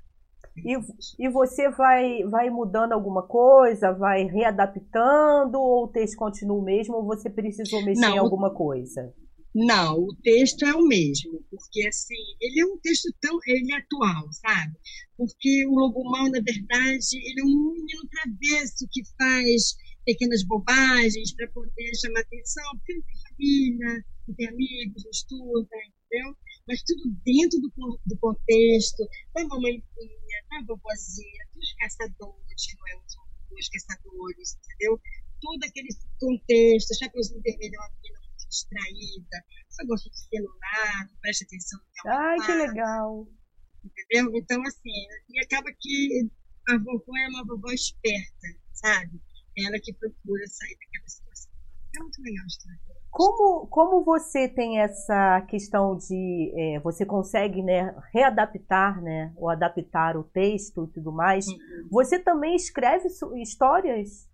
E, e você vai, vai mudando alguma coisa, vai readaptando, ou o texto continua o mesmo, ou você precisou mexer Não, em alguma coisa? Não, o texto é o mesmo, porque assim, ele é um texto tão, ele é atual, sabe? Porque o Logumão, na verdade, ele é um menino travesso que faz pequenas bobagens para poder chamar atenção, porque não tem família, não tem amigos, não estuda, entendeu? Mas tudo dentro do, do contexto da mamãezinha, da vovozinha, dos caçadores, que não é um dos caçadores, entendeu? Todo aquele contexto, Chapeuzinho Vermelho é uma menina muito distraída, só gosta de celular, não presta atenção no que ela Ai, que legal! Entendeu? Então, assim, e acaba que a vovó é uma vovó esperta, sabe? Ela que procura sair daquela situação. É muito legal a história. Como, como você tem essa questão de é, você consegue né, readaptar né, ou adaptar o texto e tudo mais, uhum. você também escreve histórias?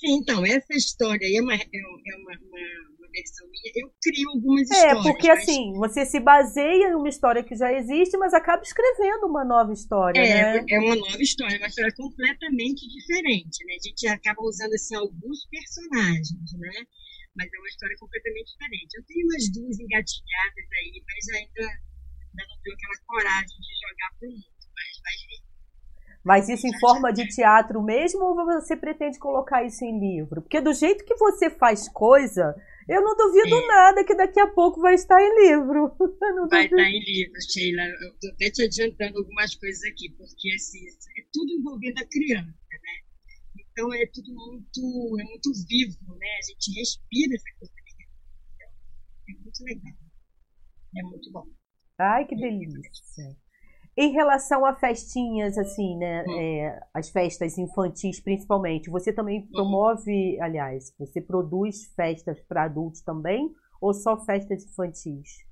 Sim, então, essa história aí é uma, é, é uma, uma versão minha, eu crio algumas é, histórias. É, porque mas... assim, você se baseia em uma história que já existe, mas acaba escrevendo uma nova história. É, né? é uma nova história, uma história completamente diferente, né? A gente acaba usando assim alguns personagens, né? Mas é uma história completamente diferente. Eu tenho umas duas engatilhadas aí, mas ainda, ainda não tenho aquela coragem de jogar pro mundo, mas vai vir. Mas isso em forma de teatro mesmo ou você pretende colocar isso em livro? Porque do jeito que você faz coisa, eu não duvido é. nada que daqui a pouco vai estar em livro. vai estar em livro, Sheila. Eu estou até te adiantando algumas coisas aqui, porque assim, é tudo envolvendo a criança, né? Então é tudo muito, é muito vivo, né? A gente respira essa coisa É muito legal. É muito bom. Ai, que delícia. Em relação a festinhas, assim, né? Hum. É, as festas infantis, principalmente, você também hum. promove, aliás, você produz festas para adultos também? Ou só festas infantis?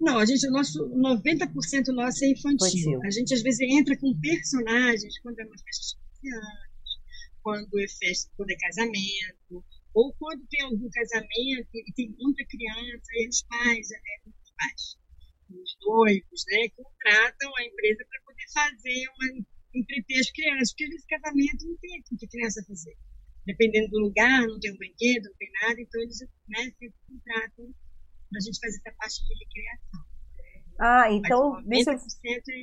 Não, a gente, o nosso 90% nosso é infantil. infantil. A gente às vezes entra com personagens quando é uma festa de anos, quando é festa, quando é casamento, ou quando tem algum casamento e tem muita criança, e os pais, é, os pais os noivos, né, contratam a empresa para poder fazer uma entreter as crianças, porque esse casamento não tem o que a criança fazer. Dependendo do lugar, não tem um brinquedo, não tem nada, então eles né, contratam para a gente fazer essa parte de recreação. Ah, então, deixa eu...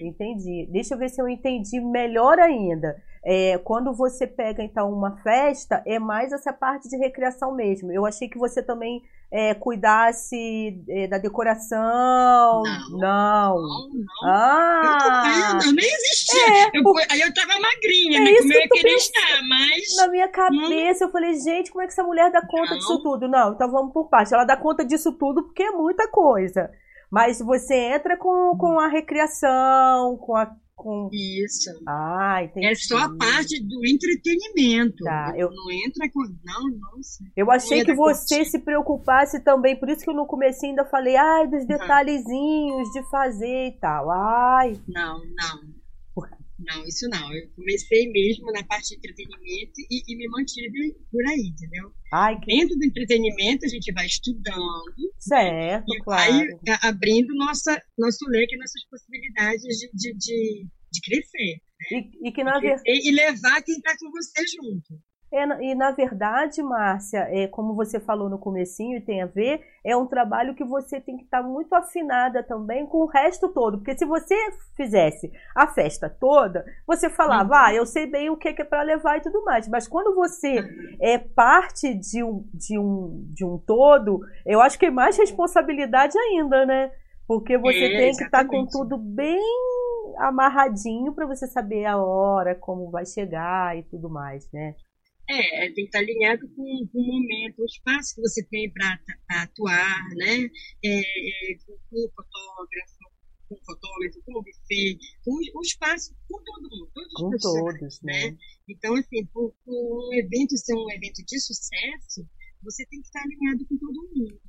Entendi. Deixa eu ver se eu entendi melhor ainda. É, quando você pega, então, uma festa, é mais essa parte de recreação mesmo. Eu achei que você também é, cuidasse é, da decoração. Não. Não. não, não. Ah! Eu, nem existia. É, eu, aí eu tava magrinha, é né? Como eu ia querer estar, mas. Na minha cabeça, hum. eu falei, gente, como é que essa mulher dá conta não. disso tudo? Não, então vamos por parte. Ela dá conta disso tudo porque é muita coisa. Mas você entra com, com a recriação, com a. Com... Isso. Ah, entendi. É só a parte do entretenimento. Tá, eu... Não entra com. Não, nossa. Eu achei que você curtir. se preocupasse também, por isso que eu no começo ainda falei, ai, dos detalhezinhos de fazer e tal. Ai. Não, não. Não, isso não. Eu comecei mesmo na parte de entretenimento e, e me mantive por aí, entendeu? Ai, que... Dentro do entretenimento, a gente vai estudando. Certo, e claro. vai abrindo nossa, nosso leque, nossas possibilidades de, de, de, de crescer. Né? E, e, que na verdade. E levar quem está com você junto. É, e na verdade, Márcia, é, como você falou no comecinho e tem a ver, é um trabalho que você tem que estar tá muito afinada também com o resto todo. Porque se você fizesse a festa toda, você falava, uhum. ah, eu sei bem o que é para levar e tudo mais. Mas quando você é parte de um, de, um, de um todo, eu acho que é mais responsabilidade ainda, né? Porque você é, tem que estar tá com tudo bem amarradinho para você saber a hora, como vai chegar e tudo mais, né? É, tem que estar alinhado com, com o momento, o espaço que você tem para atuar, né? É, é, com, o fotógrafo, com o fotógrafo, com o buffet, com o, espaço, com todo mundo, todos com os todos, né? né? Então, assim, por, por um evento ser um evento de sucesso, você tem que estar alinhado com todo mundo.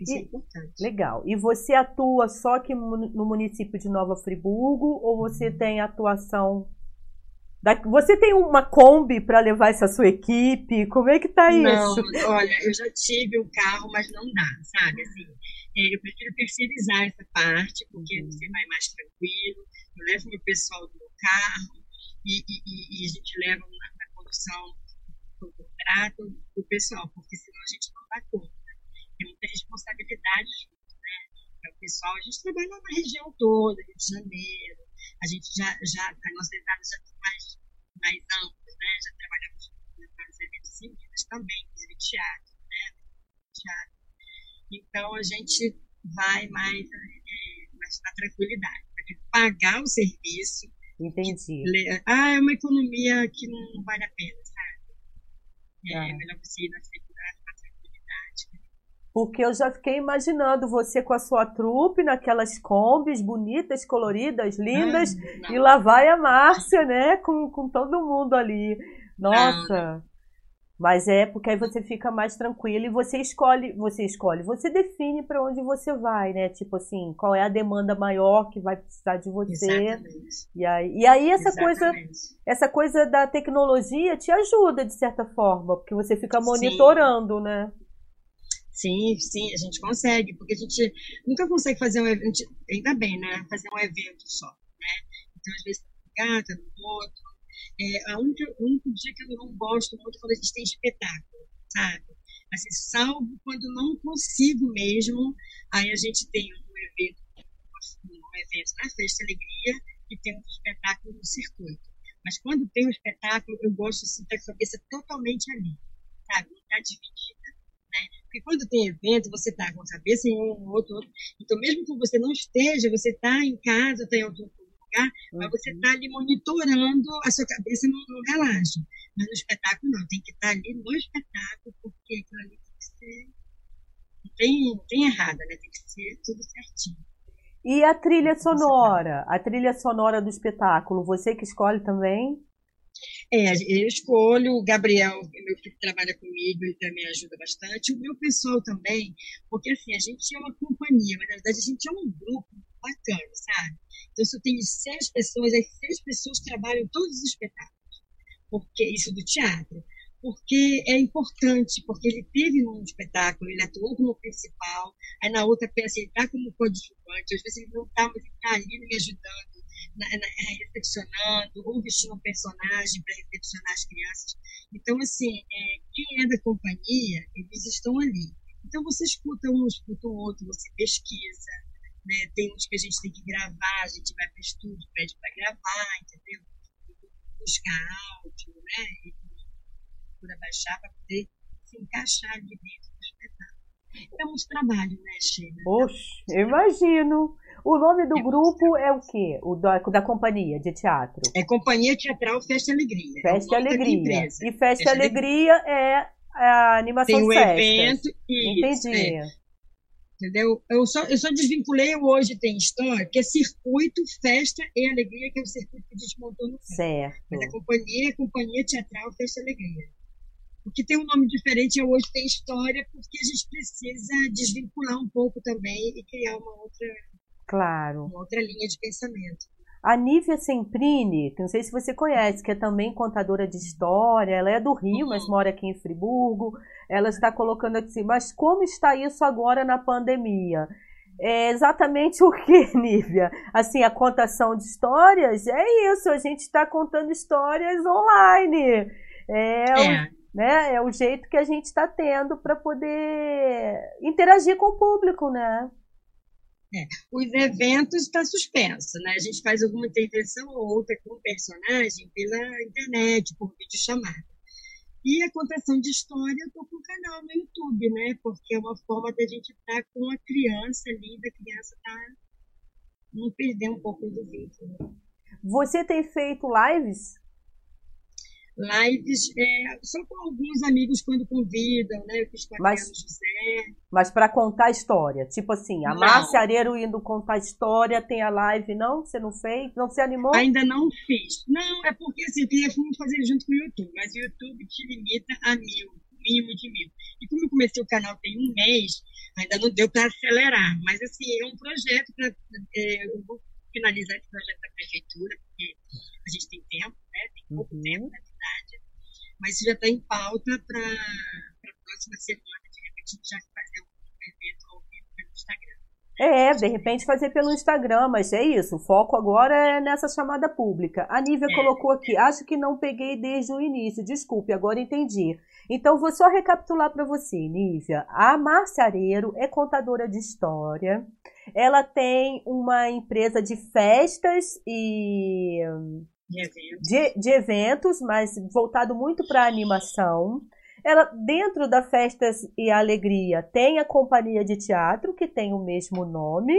Isso é e, é importante. Legal. E você atua só aqui no município de Nova Friburgo ou você tem atuação você tem uma Kombi para levar essa sua equipe? Como é que tá isso? Não, olha, eu já tive um carro, mas não dá, sabe? Assim, é, eu prefiro terceirizar essa parte, porque uhum. você vai mais tranquilo. Eu levo meu pessoal no meu carro e, e, e, a gente leva na, na condução o contrato o pessoal, porque senão a gente não dá conta. Tem muita responsabilidade junto, né? É o pessoal, a gente trabalha na região toda, Rio de Janeiro, a gente já, já a nossa entrada já tem mais, mais ampla, né? Já trabalhamos nos eventos indígenas também, inclusive teatro, né? Teatro. Então a gente vai mais, é, mais na tranquilidade, pagar o serviço. Entendi. Ah, é uma economia que não vale a pena, sabe? É, é. melhor você ir na. Porque eu já fiquei imaginando você com a sua trupe naquelas combis bonitas, coloridas, lindas, não, não. e lá vai a Márcia, né? Com, com todo mundo ali. Nossa! Não, Mas é porque aí você fica mais tranquilo e você escolhe, você escolhe, você define para onde você vai, né? Tipo assim, qual é a demanda maior que vai precisar de você. Exatamente. E aí, e aí essa Exatamente. coisa, essa coisa da tecnologia te ajuda de certa forma, porque você fica monitorando, sim. né? Sim, sim, a gente consegue, porque a gente nunca consegue fazer um evento, ainda bem, né? Fazer um evento só, né? Então, às vezes, tá no lugar, tá no outro, é, a única, o único dia que eu não gosto muito é quando a gente tem espetáculo, sabe? Assim, salvo quando não consigo mesmo, aí a gente tem um evento, um evento na Festa Alegria e tem um espetáculo no circuito. Mas quando tem um espetáculo, eu gosto assim, da cabeça totalmente ali, sabe? Não está dividida. Né? Porque quando tem evento, você está com a cabeça em um, outro, outro. Então, mesmo que você não esteja, você está em casa, está em outro lugar, uhum. mas você está ali monitorando, a sua cabeça não, não relaxa. Mas no espetáculo não, tem que estar tá ali no espetáculo, porque aquilo ali tem que ser. Não tem, não tem errado, né? Tem que ser tudo certinho. E a trilha sonora? A trilha sonora do espetáculo, você que escolhe também? É, eu escolho, o Gabriel, meu filho que trabalha comigo, ele também ajuda bastante, o meu pessoal também, porque assim, a gente é uma companhia, mas na verdade a gente é um grupo bacana, sabe? Então, se eu tenho seis pessoas, as seis pessoas trabalham todos os espetáculos, porque isso do teatro, porque é importante, porque ele teve um espetáculo, ele atuou como principal, aí na outra peça ele está como coadjuvante, às vezes ele não está, mas ele está ali me ajudando, na, na, reflexionando, ou vestindo um personagem para reflexionar as crianças. Então, assim, é, quem é da companhia, eles estão ali. Então, você escuta um, escuta o outro, você pesquisa, né? Tem uns que a gente tem que gravar, a gente vai para o estúdio, pede para gravar, entendeu? Buscar áudio, né? E procura baixar para poder se encaixar ali dentro do espetáculo. É muito trabalho, né, Sheila? Oxe, eu imagino. O nome do é grupo é o quê? O da, da companhia de teatro? É Companhia Teatral Festa Alegria. É Festa é Alegria. E Festa, Festa Alegria, Alegria é a animação Tem o festas. evento e Entendi. É. Entendeu? Eu só, eu só desvinculei o Hoje Tem História, que é circuito, festa e alegria, que é o circuito que a gente montou no Certo. Mas a companhia é Companhia Teatral Festa e Alegria. O que tem um nome diferente é Hoje Tem História, porque a gente precisa desvincular um pouco também e criar uma outra, claro. uma outra linha de pensamento. A Nívia Semprini, que não sei se você conhece, que é também contadora de história, ela é do Rio, uhum. mas mora aqui em Friburgo. Ela está colocando assim, mas como está isso agora na pandemia? É exatamente o que, Nívia? Assim, a contação de histórias é isso, a gente está contando histórias online. É, é. O, né, é o jeito que a gente está tendo para poder interagir com o público, né? É, os eventos está suspenso, né? A gente faz alguma intervenção ou outra com o personagem pela internet, por videochamada. E a contação de história, eu estou com o canal no YouTube, né? Porque é uma forma da gente estar tá com a criança ali, da criança tá, não perder um pouco do vínculo. Você tem feito lives? Lives é, só com alguns amigos quando convidam, né? Eu fiz com a mas, José. Mas para contar história, tipo assim, a Márcia Areiro indo contar história, tem a live, não? Você não fez? Não se animou? Ainda não fiz. Não, é porque assim, eu queria fazer junto com o YouTube, mas o YouTube te limita a mil, mínimo de mil. E como eu comecei o canal tem um mês, ainda não deu para acelerar. Mas assim, é um projeto para. É, eu vou finalizar esse projeto da prefeitura, porque a gente tem tempo, né? Tem pouco uhum. tempo, né? Mas já está em pauta para a próxima semana, de repente a gente já fazer um evento ao vivo pelo Instagram. É, de repente fazer pelo Instagram, mas é isso. O foco agora é nessa chamada pública. A Nívia é. colocou aqui, acho que não peguei desde o início. Desculpe, agora entendi. Então vou só recapitular para você, Nívia. A Márcia Areiro é contadora de história. Ela tem uma empresa de festas e de eventos. De, de eventos, mas voltado muito para animação. Ela, dentro da Festas e Alegria, tem a companhia de teatro, que tem o mesmo nome,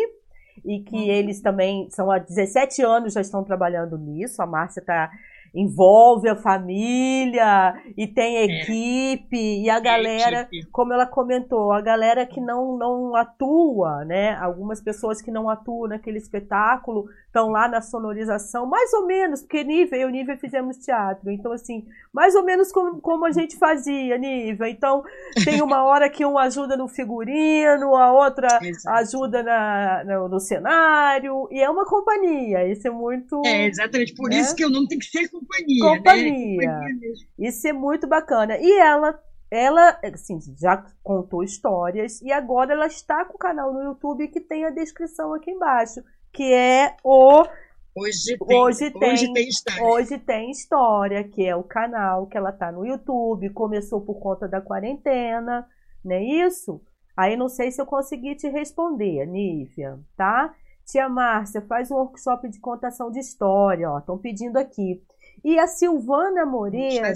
e que uhum. eles também são há 17 anos já estão trabalhando nisso. A Márcia está envolve a família e tem é. equipe é. e a galera, é como ela comentou, a galera que não não atua, né? Algumas pessoas que não atuam naquele espetáculo estão lá na sonorização, mais ou menos, porque Nível e o Nível fizemos teatro, então assim, mais ou menos como, como a gente fazia, Nível. Então, tem uma hora que um ajuda no figurino, a outra Exato. ajuda na, no, no, cenário, e é uma companhia, isso é muito... É, exatamente, por né? isso que o nome tem que ser companhia, Companhia. Né? companhia isso é muito bacana. E ela ela assim, já contou histórias e agora ela está com o canal no YouTube que tem a descrição aqui embaixo que é o Hoje tem, hoje tem, hoje tem, história. Hoje tem história, que é o canal que ela tá no YouTube, começou por conta da quarentena, não é isso? Aí não sei se eu consegui te responder, Nívia, tá? Tia Márcia, faz um workshop de contação de história, ó, estão pedindo aqui. E a Silvana Moreira,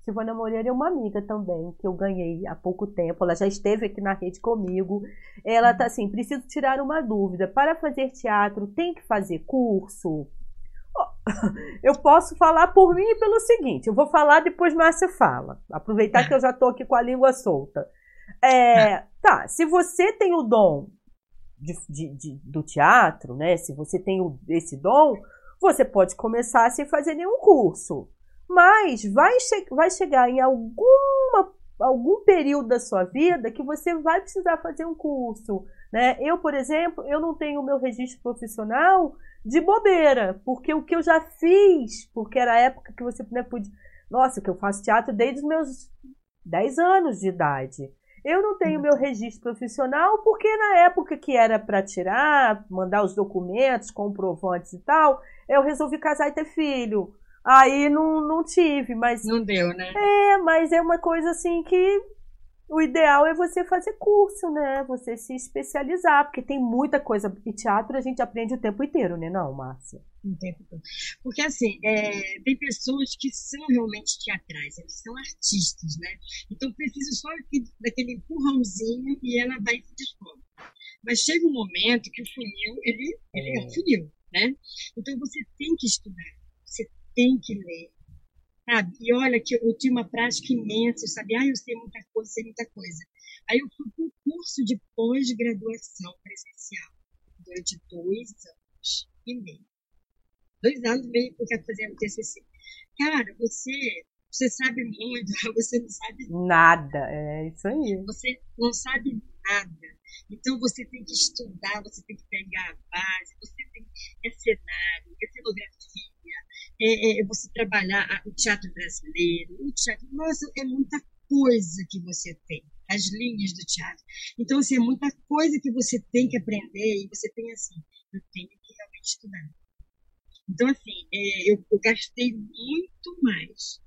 Silvana Moreira é uma amiga também, que eu ganhei há pouco tempo. Ela já esteve aqui na rede comigo. Ela tá assim: preciso tirar uma dúvida. Para fazer teatro, tem que fazer curso? Eu posso falar por mim pelo seguinte: eu vou falar, depois Márcia fala. Aproveitar que eu já estou aqui com a língua solta. É, tá, se você tem o dom de, de, de, do teatro, né? Se você tem o, esse dom, você pode começar sem fazer nenhum curso. Mas vai, che vai chegar em alguma, algum período da sua vida que você vai precisar fazer um curso. Né? Eu, por exemplo, eu não tenho o meu registro profissional de bobeira, porque o que eu já fiz, porque era a época que você né, podia. Nossa, que eu faço teatro desde os meus 10 anos de idade. Eu não tenho meu registro profissional porque na época que era para tirar, mandar os documentos, comprovantes e tal, eu resolvi casar e ter filho. Aí não, não tive, mas. Não deu, né? É, mas é uma coisa assim que o ideal é você fazer curso, né? Você se especializar, porque tem muita coisa. E teatro a gente aprende o tempo inteiro, né, não, Márcia? O tempo todo. Porque, assim, é, tem pessoas que são realmente teatrais, eles são artistas, né? Então precisa só daquele empurrãozinho e ela vai se dispor. Mas chega um momento que o funil, ele, ele é um é. funil, né? Então você tem que estudar tem que ler. Sabe? E olha que eu tinha uma prática imensa, sabe? Ah, eu sei muita coisa, sei muita coisa. Aí eu fui para um curso de pós-graduação presencial durante dois anos e meio. Dois anos e meio porque eu fazendo TCC. Cara, você, você sabe muito, você não sabe nada. É isso aí. Você não sabe nada. Então você tem que estudar, você tem que pegar a base, você tem é cenário, é cenografia, é, é, você trabalhar o teatro brasileiro, o teatro. Nossa, é muita coisa que você tem, as linhas do teatro. Então, assim, é muita coisa que você tem que aprender e você tem assim, eu tenho que realmente estudar. Então, assim, é, eu, eu, gastei muito mais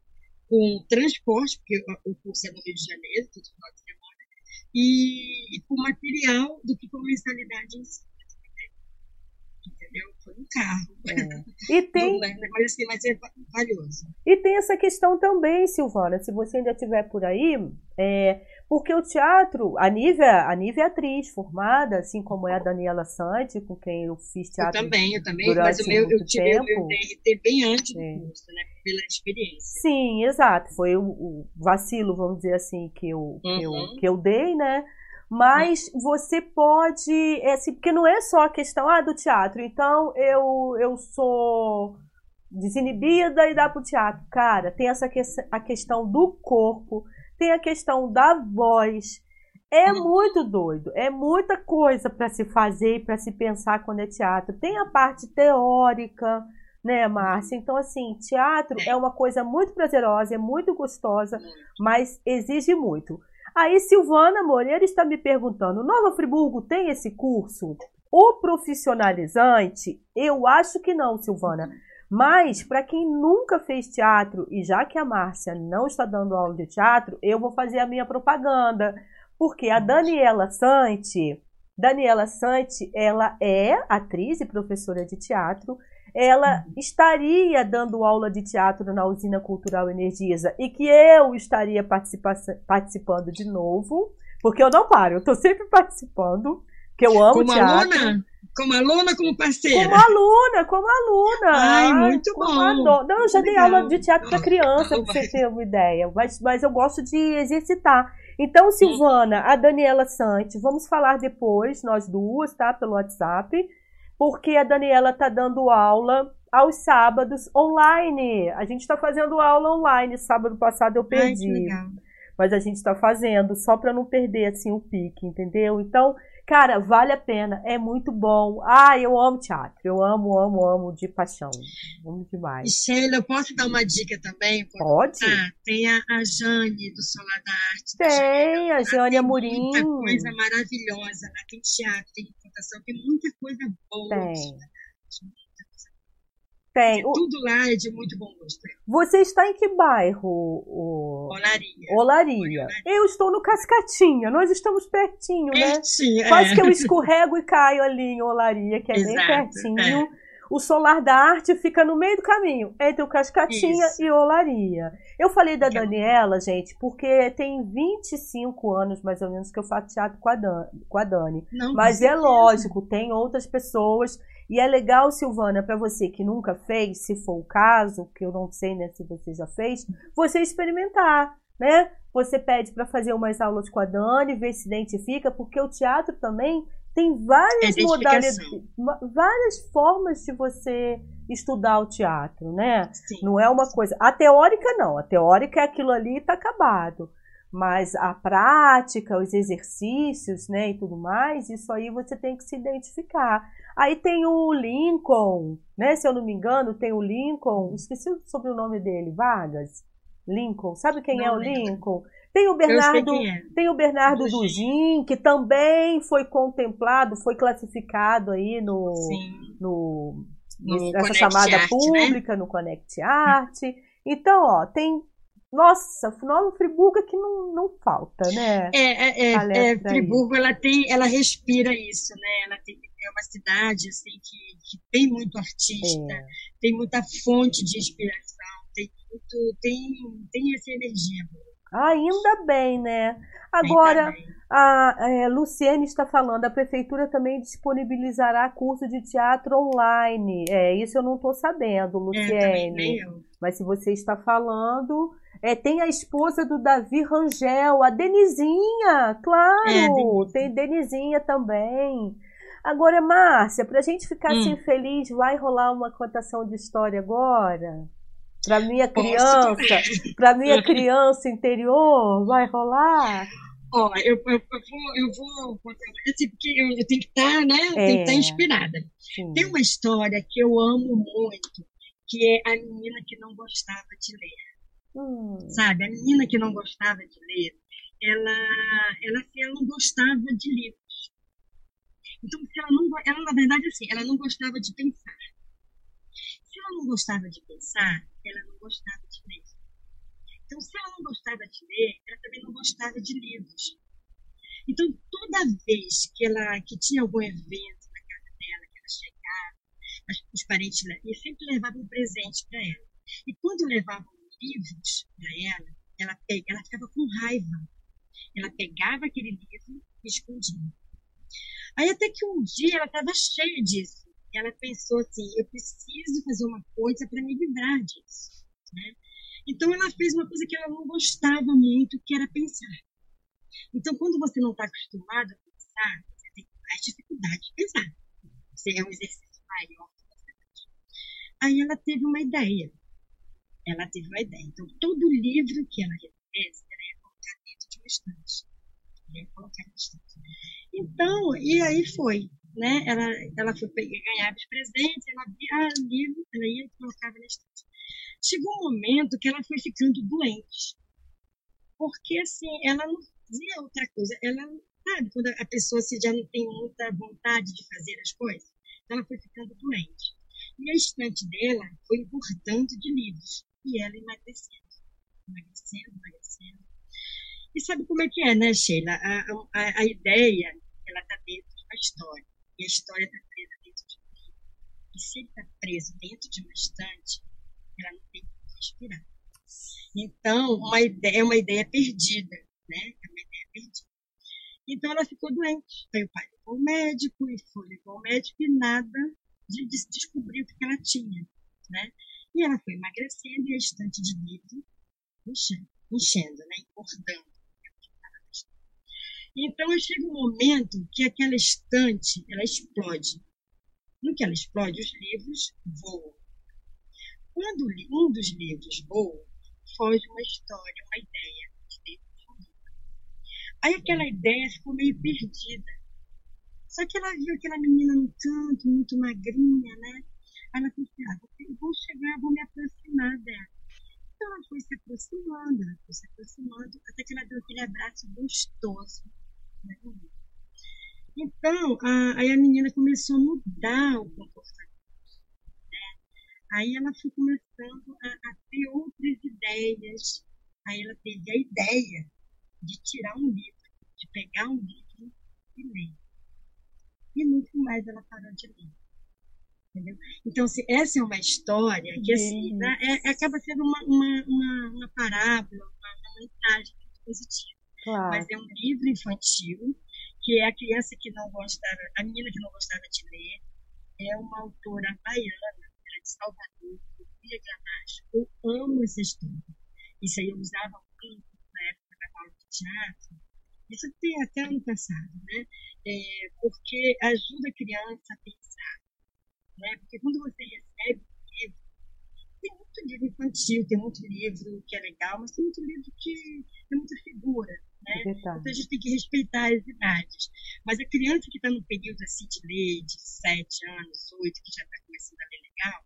com transporte, porque o curso é no Rio de Janeiro, todo final de semana, e com material do que com mensalidade em si entendeu? Foi um carro. É. E tem... mas, assim, mas é valioso. E tem essa questão também, Silvana, se você ainda estiver por aí, é, porque o teatro, a Nívia, a Nívia é atriz formada, assim como é a Daniela Sante, com quem eu fiz teatro. Eu também, eu também, mas o meu, eu tive tempo. o meu DRT bem antes é. do curso, né? Pela experiência. Sim, exato. Foi o, o vacilo, vamos dizer assim, que eu, uhum. que eu, que eu dei, né? Mas você pode, é assim, porque não é só a questão ah, do teatro. Então eu, eu sou desinibida e dá pro teatro. Cara, tem essa que, a questão do corpo, tem a questão da voz. É hum. muito doido, é muita coisa para se fazer e para se pensar quando é teatro. Tem a parte teórica, né, Márcia? Então, assim, teatro é uma coisa muito prazerosa, é muito gostosa, mas exige muito. Aí Silvana Moreira está me perguntando: Nova Friburgo tem esse curso? O profissionalizante? Eu acho que não, Silvana. Mas, para quem nunca fez teatro, e já que a Márcia não está dando aula de teatro, eu vou fazer a minha propaganda. Porque a Daniela Sante, Daniela Sante, ela é atriz e professora de teatro ela uhum. estaria dando aula de teatro na Usina Cultural Energisa e que eu estaria participando de novo, porque eu não paro, eu estou sempre participando, que eu amo Como teatro. Aluna? Como aluna como parceira? Como aluna, como aluna. Ai, muito bom. Adoro. Não, eu já dei aula de teatro para criança, pra você ter uma ideia. Mas, mas eu gosto de exercitar. Então, Silvana, a Daniela Santos, vamos falar depois, nós duas, tá? Pelo WhatsApp. Porque a Daniela tá dando aula aos sábados online. A gente está fazendo aula online. Sábado passado eu perdi. Ai, mas a gente está fazendo só para não perder assim o pique, entendeu? Então, cara, vale a pena, é muito bom. Ah, eu amo teatro, eu amo, amo, amo de paixão, amo demais. E Sheila, eu posso dar uma dica também? Pode. Ah, tem a, a Jane do Solar da Arte. Tem, a Jane Amorim. Muita coisa maravilhosa, lá tem teatro, tem computação, tem muita coisa boa. Tem. Tem. O... Tudo lá é de muito bom gosto. Você está em que bairro? O... Olaria. Olaria. Eu estou no Cascatinha. Nós estamos pertinho, pertinho né? Quase é. que eu escorrego e caio ali em Olaria, que é Exato, bem pertinho. É. O Solar da Arte fica no meio do caminho, entre o Cascatinha Isso. e Olaria. Eu falei da Daniela, gente, porque tem 25 anos, mais ou menos, que eu faço teatro com a Dani. Com a Dani. Não, Mas é lógico, tem outras pessoas e é legal, Silvana, para você que nunca fez, se for o caso, que eu não sei né, se você já fez, você experimentar, né? Você pede para fazer umas aulas com a Dani, ver se identifica, porque o teatro também tem várias modalidades, várias formas de você estudar o teatro, né? Sim. Não é uma coisa. A teórica não, a teórica é aquilo ali e tá acabado. Mas a prática, os exercícios, né, e tudo mais, isso aí você tem que se identificar. Aí tem o Lincoln, né? Se eu não me engano, tem o Lincoln. Esqueci sobre o nome dele, Vargas. Lincoln. Sabe quem não, é o Lincoln? Tem o Bernardo, é. tem o Bernardo Dugin, que também foi contemplado, foi classificado aí no, no, no nessa chamada né? pública, né? no Connect Art. Então, ó, tem nossa, Nova Friburgo é que não, não falta, né? É, é, é, é Friburgo ela tem, ela respira isso, né? Ela tem, é uma cidade assim que, que tem muito artista, é. tem muita fonte de inspiração, tem muito, tem, tem essa energia. Ainda bem, né? Agora, a é, Luciene está falando, a prefeitura também disponibilizará curso de teatro online. É, isso eu não estou sabendo, é, Luciene. É, Mas se você está falando, é, tem a esposa do Davi Rangel, a Denizinha, claro, é, tem Denizinha também. Agora, Márcia, para a gente ficar hum. assim feliz, vai rolar uma contação de história agora? Para minha criança, para minha criança interior, vai rolar? Ó, eu, eu, eu, vou, eu vou contar assim, porque eu, eu tenho que estar, tá, né? É. tenho que estar tá inspirada. Sim. Tem uma história que eu amo muito, que é a menina que não gostava de ler. Hum. Sabe, a menina que não gostava de ler, ela, ela, ela não gostava de livros. Então, se ela, não, ela, na verdade, assim, ela não gostava de pensar. Se ela não gostava de pensar, ela não gostava de ler. Então, se ela não gostava de ler, ela também não gostava de livros. Então, toda vez que ela que tinha algum evento na casa dela, que ela chegava, os parentes e sempre levavam um presente para ela. E quando levavam livros para ela, ela, pega, ela ficava com raiva. Ela pegava aquele livro e escondia. Aí até que um dia ela estava cheia disso. Ela pensou assim, eu preciso fazer uma coisa para me livrar disso. Né? Então ela fez uma coisa que ela não gostava muito, que era pensar. Então quando você não está acostumado a pensar, você tem mais dificuldade de pensar. Você é um exercício maior. Aí ela teve uma ideia ela teve uma ideia. Então, todo livro que ela recebesse, ela ia colocar dentro de uma estante. Ia colocar. Então, e aí foi. Né? Ela, ela foi ganhar os presentes, ela via livro, ela ia e colocava na estante. Chegou um momento que ela foi ficando doente. Porque, assim, ela não fazia outra coisa. Ela, sabe, quando a pessoa assim, já não tem muita vontade de fazer as coisas, ela foi ficando doente. E a estante dela foi engordando de livros e ela emagrecendo, emagrecendo, emagrecendo. E sabe como é que é, né, Sheila? A, a, a ideia, ela está dentro de uma história, e a história está presa dentro de livro. E se ele está preso dentro de uma estante, ela não tem como respirar. Então, uma ideia, é uma ideia perdida, né? É uma ideia perdida. Então ela ficou doente. Aí o pai levou o médico e foi, levou o médico e nada de, de descobrir o que ela tinha, né? E ela foi emagrecendo e a estante de livro enchendo, enchendo né? Engordando. Então chega um momento que aquela estante ela explode. No que ela explode, os livros voam. Quando um dos livros voa, foge uma história, uma ideia Aí aquela ideia ficou meio perdida. Só que ela viu aquela menina no canto, muito magrinha, né? Aí ela pensou, ah, vou chegar, vou me aproximar dela. Então ela foi se aproximando, ela foi se aproximando, até que ela deu aquele abraço gostoso. Né? Então, a, aí a menina começou a mudar o comportamento. Né? Aí ela foi começando a, a ter outras ideias. Aí ela teve a ideia de tirar um livro, de pegar um livro e ler. E nunca mais ela parou de ler. Entendeu? Então, assim, essa é uma história que assim, né, é, acaba sendo uma, uma, uma, uma parábola, uma, mensagem positiva. Claro. Mas é um livro infantil que é a criança que não gostava, a menina que não gostava de ler, é uma autora baiana, de Salvador, Sofia Granacho. Eu amo essa história. Isso aí eu usava muito teatro, isso tem até ano passado, né? É, porque ajuda a criança a pensar. Né? Porque quando você recebe um livro, tem muito livro infantil, tem muito livro que é legal, mas tem muito livro que tem muita figura. Né? É então a gente tem que respeitar as idades. Mas a criança que está no período assim de ler, de 7 anos, 8, que já está começando a ler legal,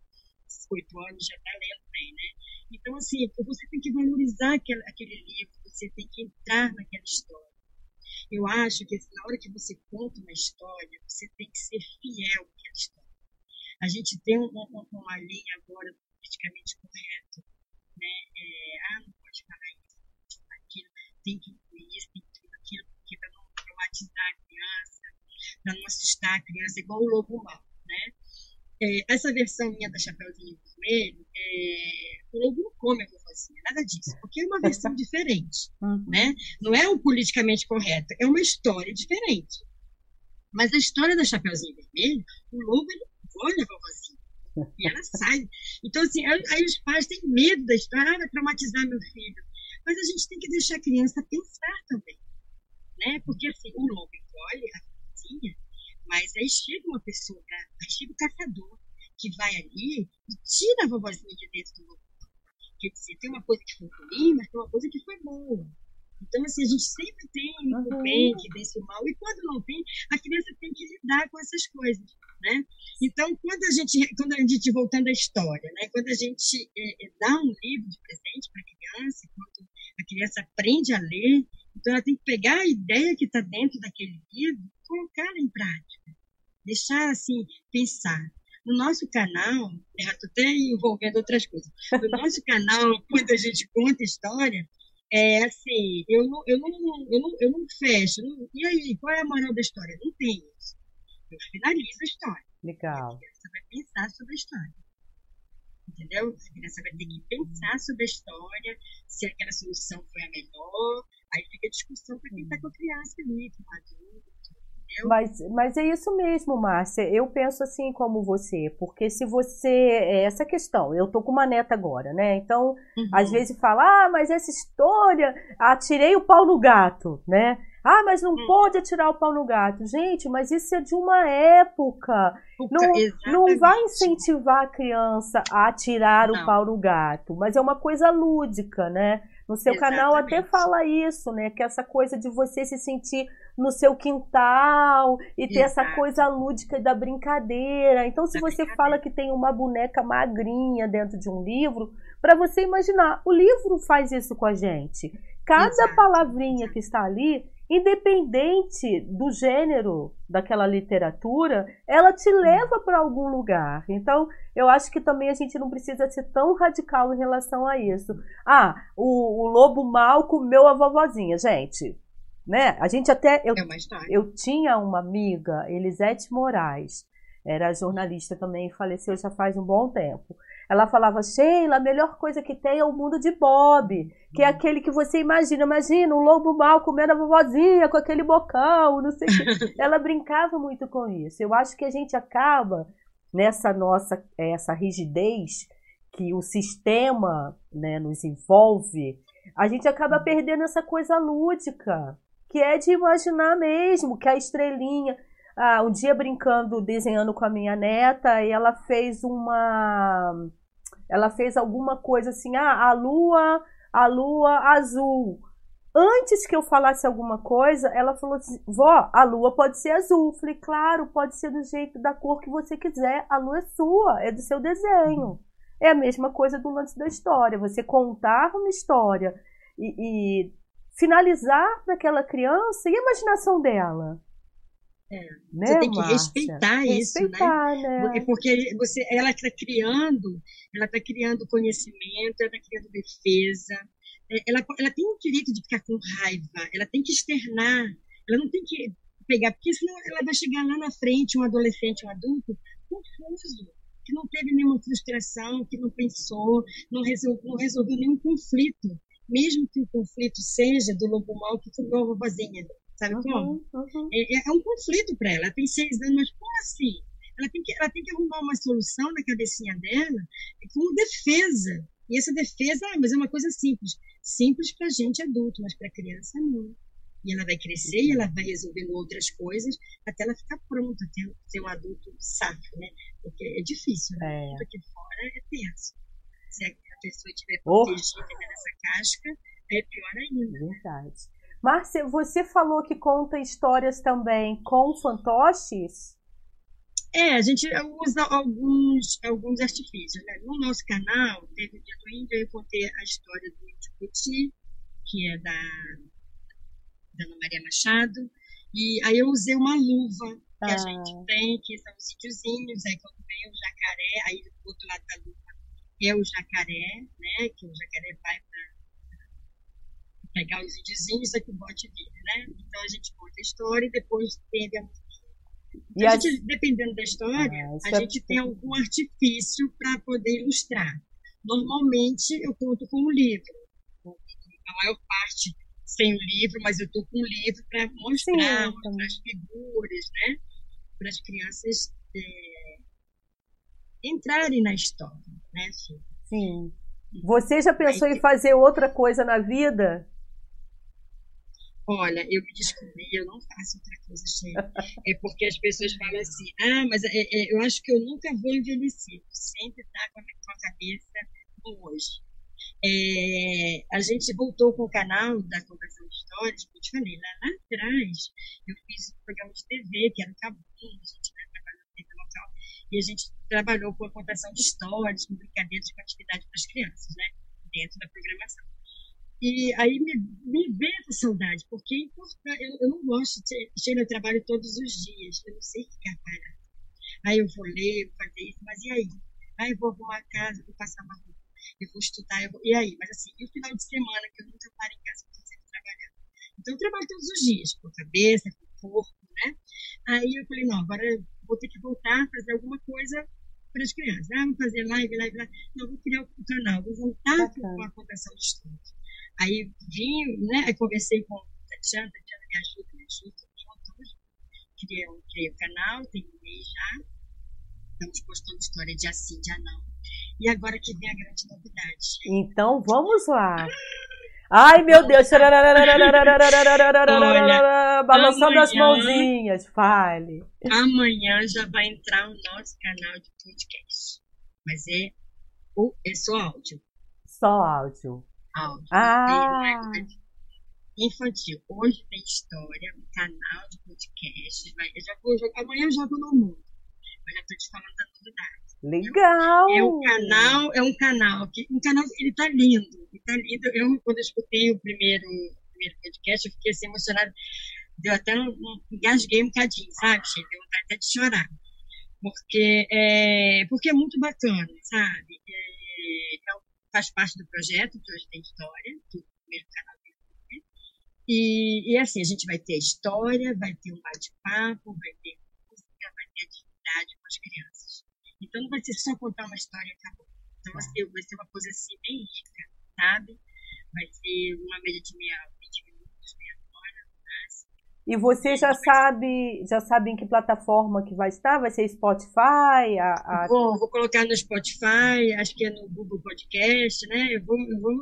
8 anos já está lendo bem, né? Então, assim, você tem que valorizar aquele, aquele livro, você tem que entrar naquela história. Eu acho que assim, na hora que você conta uma história, você tem que ser fiel àquela história. A gente tem uma, uma linha agora politicamente correta. Né? É, ah, não pode falar isso, não pode falar aquilo, tem que incluir isso, tem que incluir aquilo, porque para não traumatizar a criança, para não assustar a criança, igual o lobo mau. Né? É, essa versão minha da Chapeuzinho Vermelho, é, o lobo não come a vovozinha, nada disso, porque é uma versão diferente, uhum. né? Não é um politicamente correto, é uma história diferente. Mas a história da Chapeuzinho Vermelho, o lobo ele olha vovozinha e ela sai. Então, assim, aí os pais têm medo da história, ah, vai traumatizar meu filho. Mas a gente tem que deixar a criança pensar também, né? Porque, assim, o lobo olha a vovozinha mas aí chega uma pessoa, aí chega o caçador, que vai ali e tira a vovozinha de dentro do lobo. Quer dizer, tem uma coisa que foi ruim, mas tem uma coisa que foi boa. Então, assim, a gente sempre tem o bem que vence o mal, e quando não tem, a criança tem que lidar com essas coisas, né? Então, quando a gente, quando a gente voltando à história, né? Quando a gente é, é, dá um livro de presente para a criança, quando a criança aprende a ler, então ela tem que pegar a ideia que está dentro daquele livro e colocar em prática. Deixar, assim, pensar. No nosso canal, estou até envolvendo outras coisas. No nosso canal, quando a gente conta história, é assim, eu não, eu não, eu não, eu não fecho. Não, e aí, qual é a moral da história? Não tem isso. Eu finalizo a história. Legal. A criança vai pensar sobre a história. Entendeu? A criança vai ter que pensar sobre a história, se aquela solução foi a melhor. Aí fica a discussão para quem está com a criança ali, com o adulto. Mas, mas é isso mesmo, Márcia. Eu penso assim como você, porque se você. É essa questão, eu tô com uma neta agora, né? Então, uhum. às vezes fala, ah, mas essa história, atirei o pau no gato, né? Ah, mas não hum. pode atirar o pau no gato. Gente, mas isso é de uma época. Não, não vai incentivar a criança a atirar não. o pau no gato, mas é uma coisa lúdica, né? No seu Exatamente. canal até fala isso, né? Que essa coisa de você se sentir no seu quintal e ter Exato. essa coisa lúdica da brincadeira. Então, se você fala que tem uma boneca magrinha dentro de um livro, para você imaginar, o livro faz isso com a gente. Cada Exato. palavrinha que está ali independente do gênero daquela literatura, ela te leva para algum lugar. Então, eu acho que também a gente não precisa ser tão radical em relação a isso. Ah, o, o lobo mal comeu a vovozinha, gente. Né? A gente até. Eu, é eu tinha uma amiga, Elisete Moraes, era jornalista também, faleceu já faz um bom tempo. ela falava, Sheila, a melhor coisa que tem é o mundo de Bob, que é aquele que você imagina. Imagina um lobo mal comendo a vovozinha com aquele bocão, não sei o quê. Ela brincava muito com isso. Eu acho que a gente acaba nessa nossa essa rigidez que o sistema né, nos envolve, a gente acaba perdendo essa coisa lúdica, que é de imaginar mesmo, que a estrelinha. Ah, um dia brincando, desenhando com a minha neta, e ela fez uma. Ela fez alguma coisa assim, ah, a lua, a lua azul. Antes que eu falasse alguma coisa, ela falou assim: vó, a lua pode ser azul. Eu falei, claro, pode ser do jeito, da cor que você quiser. A lua é sua, é do seu desenho. É a mesma coisa do lance da história. Você contar uma história e, e finalizar para aquela criança e a imaginação dela. É, né, você tem que Márcia? respeitar isso, respeitar, né? né? Porque você, ela está criando, ela está criando conhecimento, ela está criando defesa. É, ela, ela tem o direito de ficar com raiva, ela tem que externar, ela não tem que pegar, porque senão ela vai chegar lá na frente, um adolescente, um adulto, confuso, que não teve nenhuma frustração, que não pensou, não resolveu, não resolveu nenhum conflito, mesmo que o conflito seja do lobo mau que foi a vovozinha. Sabe uhum, como? Uhum. É, é, um conflito para ela. Ela tem seis anos, mas como assim? Ela tem, que, ela tem que arrumar uma solução na cabecinha dela como defesa. E essa defesa, ah, mas é uma coisa simples. Simples para gente adulto, mas para criança não. E ela vai crescer e ela vai resolvendo outras coisas até ela ficar pronta, até ser um adulto safo, né? Porque é difícil, né? É. Aqui fora é tenso. A pessoa estiver protegida oh. nessa casca, é pior ainda. Verdade. Márcia, você falou que conta histórias também com fantoches? É, a gente usa alguns, alguns artifícios. Né? No nosso canal, teve o Dia do Índio, eu contei a história do Índio Puti, que é da, da Ana Maria Machado. E aí eu usei uma luva que ah. a gente tem, que são os índiozinhos, aí quando vem o jacaré, aí do outro lado da luva é o jacaré, né? Que o jacaré vai para pegar os índiozinhos, é que o bote vira, né? Então a gente conta a história e depois tende a então, a gente, dependendo da história, ah, a é gente tem algum artifício para poder ilustrar. Normalmente eu conto com um livro, a maior parte sem o livro, mas eu estou com um livro para mostrar, Sim, as figuras, né? Para as crianças é, entrarem na história, né, filho? Sim. Você já pensou Aí, em fazer outra coisa na vida? Olha, eu me descobri, eu não faço outra coisa, cheia. É porque as pessoas falam assim, ah, mas é, é, eu acho que eu nunca vou envelhecer. Sempre está com, a cabeça no hoje. É, a gente voltou com o canal da Conversão de Histórias, como eu te falei, lá, lá atrás, eu fiz um programa de TV, que era o Cabum, a gente né, trabalhou na TV local, e a gente trabalhou com a contação de histórias, com brincadeiras, com atividade para as crianças, né, dentro da programação. E aí me, me veio essa saudade, porque é eu, eu não gosto de chegar no trabalho todos os dias, eu não sei ficar parado. Aí eu vou ler, vou fazer isso, mas e aí? Aí eu vou arrumar a casa, vou passar uma roupa eu vou estudar, eu vou... e aí? Mas assim, e o final de semana, que eu nunca paro em casa, eu sempre trabalhando. Então eu trabalho todos os dias, com a cabeça, com o corpo, né? Aí eu falei, não, agora vou ter que voltar a fazer alguma coisa para as crianças. Ah, vou fazer live, live, live. Não, vou criar o canal, vou voltar com a contação de estudos. Aí vim, né? Aí conversei com a Tatiana, Tatiana me ajuda, me ajuda, juntos. Criei, criei o canal, tem um mês já. Estamos postando história de assim, de não e agora que vem a grande novidade. Então vamos lá. Ai, meu Deus! Balançando as mãozinhas, fale. Amanhã já vai entrar o nosso canal de podcast. Mas é, é só áudio. Só áudio. Áudio. Ah. infantil. Hoje tem história, um canal de podcast. eu já vou jogar, amanhã eu jogo no mundo. Mas já estou te falando da novidade. Legal! É um canal, é um canal que um canal, ele tá lindo, ele tá lindo. Eu quando eu escutei o primeiro, primeiro podcast, eu fiquei assim emocionada, deu até um, um engasguei um bocadinho, sabe? Deu vontade até de chorar. Porque é, porque é muito bacana, sabe? É, então, faz parte do projeto que hoje tem história, do primeiro canal e, e assim, a gente vai ter história, vai ter um bate-papo, vai ter música, vai ter atividade com as crianças. Então não vai ser só contar uma história e acabou. Então vai ser, vai ser uma coisa assim bem rica, sabe? Vai ser uma média de meia, 20 minutos, meia hora. Assim. E você já sabe, já sabe em que plataforma que vai estar? Vai ser Spotify? A, a... Vou, vou colocar no Spotify, acho que é no Google Podcast, né? Eu vou, eu vou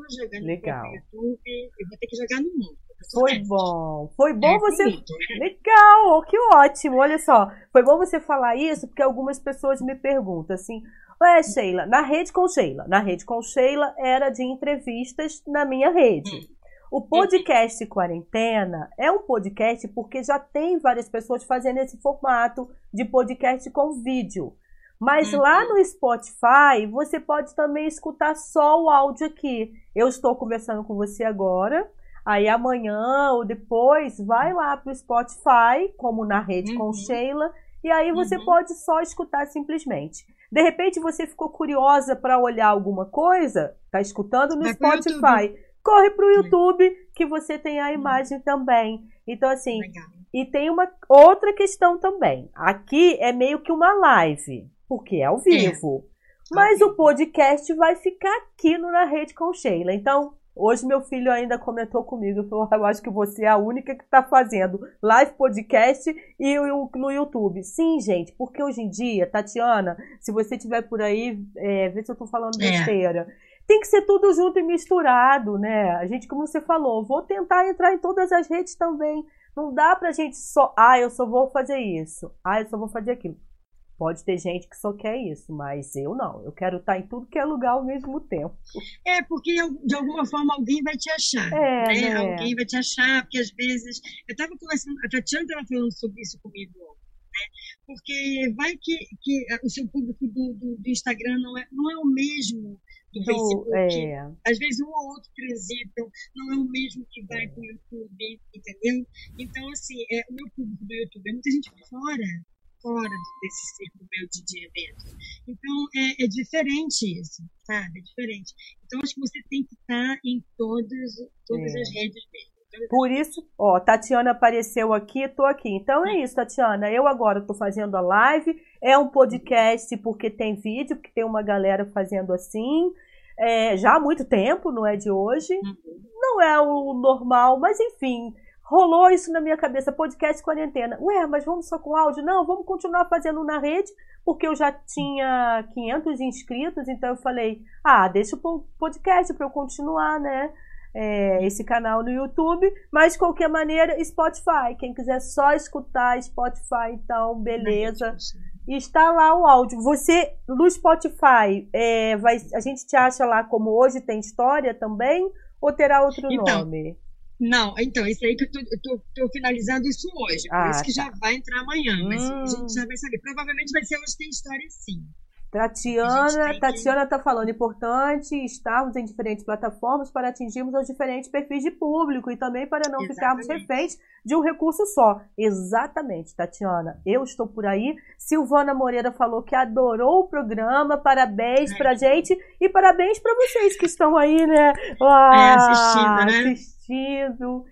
Legal. no YouTube, eu vou ter que jogar no mundo. Foi bom. Foi bom é, você. Né? Legal, que ótimo. Olha só. Foi bom você falar isso, porque algumas pessoas me perguntam assim: Ué, Sheila, na rede com Sheila. Na rede com Sheila era de entrevistas na minha rede. O podcast Quarentena é um podcast porque já tem várias pessoas fazendo esse formato de podcast com vídeo. Mas uhum. lá no Spotify, você pode também escutar só o áudio aqui. Eu estou conversando com você agora. Aí amanhã ou depois, vai lá pro Spotify, como na rede uhum. com Sheila, e aí você uhum. pode só escutar simplesmente. De repente você ficou curiosa para olhar alguma coisa, tá escutando no Spotify. Corre pro YouTube que você tem a uhum. imagem também. Então assim, Legal. e tem uma outra questão também. Aqui é meio que uma live, porque é ao vivo. É. Mas o podcast vai ficar aqui no Na Rede com Sheila. Então, Hoje meu filho ainda comentou comigo, falou, eu acho que você é a única que está fazendo live podcast e no YouTube. Sim, gente, porque hoje em dia, Tatiana, se você estiver por aí, é, vê se eu estou falando é. besteira. É. Tem que ser tudo junto e misturado, né? A gente, como você falou, vou tentar entrar em todas as redes também. Não dá pra gente só, ah, eu só vou fazer isso. Ah, eu só vou fazer aquilo. Pode ter gente que só quer isso, mas eu não. Eu quero estar em tudo que é lugar ao mesmo tempo. É, porque de alguma forma alguém vai te achar. É, né? né? Alguém vai te achar, porque às vezes. Eu estava conversando, a Tatiana estava falando sobre isso comigo né? Porque vai que, que o seu público do, do, do Instagram não é, não é o mesmo do, do Facebook. É. Às vezes um ou outro transitam, não é o mesmo que vai para o YouTube, entendeu? Então, assim, é, o meu público do YouTube é muita gente fora fora desse círculo meu de, de evento. Então, é, é, diferente isso, sabe? É diferente. Então, acho que você tem que estar em todas, todas é. as redes mesmo. Por isso, ó, Tatiana apareceu aqui, tô aqui. Então é isso, Tatiana. Eu agora tô fazendo a live. É um podcast porque tem vídeo, porque tem uma galera fazendo assim. É, já há muito tempo, não é de hoje. Uhum. Não é o normal, mas enfim, rolou isso na minha cabeça, podcast quarentena. Ué, mas vamos só com áudio? Não, vamos continuar fazendo na rede, porque eu já tinha 500 inscritos, então eu falei, ah, deixa o podcast para eu continuar, né? É, esse canal no YouTube, mas de qualquer maneira, Spotify. Quem quiser só escutar Spotify, então, beleza. Está lá o áudio. Você, no Spotify, é, vai, a gente te acha lá como hoje tem história também? Ou terá outro então, nome? Não, então, isso aí que eu tô finalizando isso hoje. Por ah, isso que tá. já vai entrar amanhã. Mas hum. a gente já vai saber. Provavelmente vai ser hoje tem história sim. Tatiana, Tatiana está falando, importante estarmos em diferentes plataformas para atingirmos os diferentes perfis de público e também para não Exatamente. ficarmos reféns de um recurso só. Exatamente, Tatiana. Eu estou por aí. Silvana Moreira falou que adorou o programa. Parabéns é. pra gente e parabéns para vocês que estão aí, né? Ah, é, assistindo, né? Assistindo.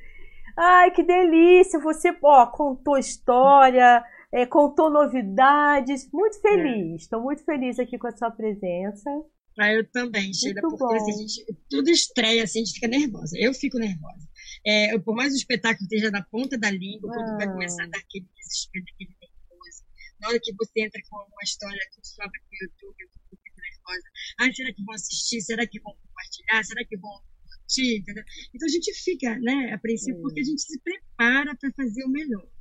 Ai, que delícia! Você, ó, contou história é, contou novidades. Muito feliz, estou é. muito feliz aqui com a sua presença. Ah, eu também, Sheila, porque assim, a gente, tudo estreia, assim, a gente fica nervosa. Eu fico nervosa. É, por mais o espetáculo esteja na ponta da língua, ah. quando vai começar a dar aquele desespero, aquele nervoso. Na hora que você entra com uma história que sobe no YouTube, eu fico nervosa. Ah, será que vão assistir? Será que vão compartilhar? Será que vão curtir? Entendeu? Então a gente fica, né, a princípio, porque a gente se prepara para fazer o melhor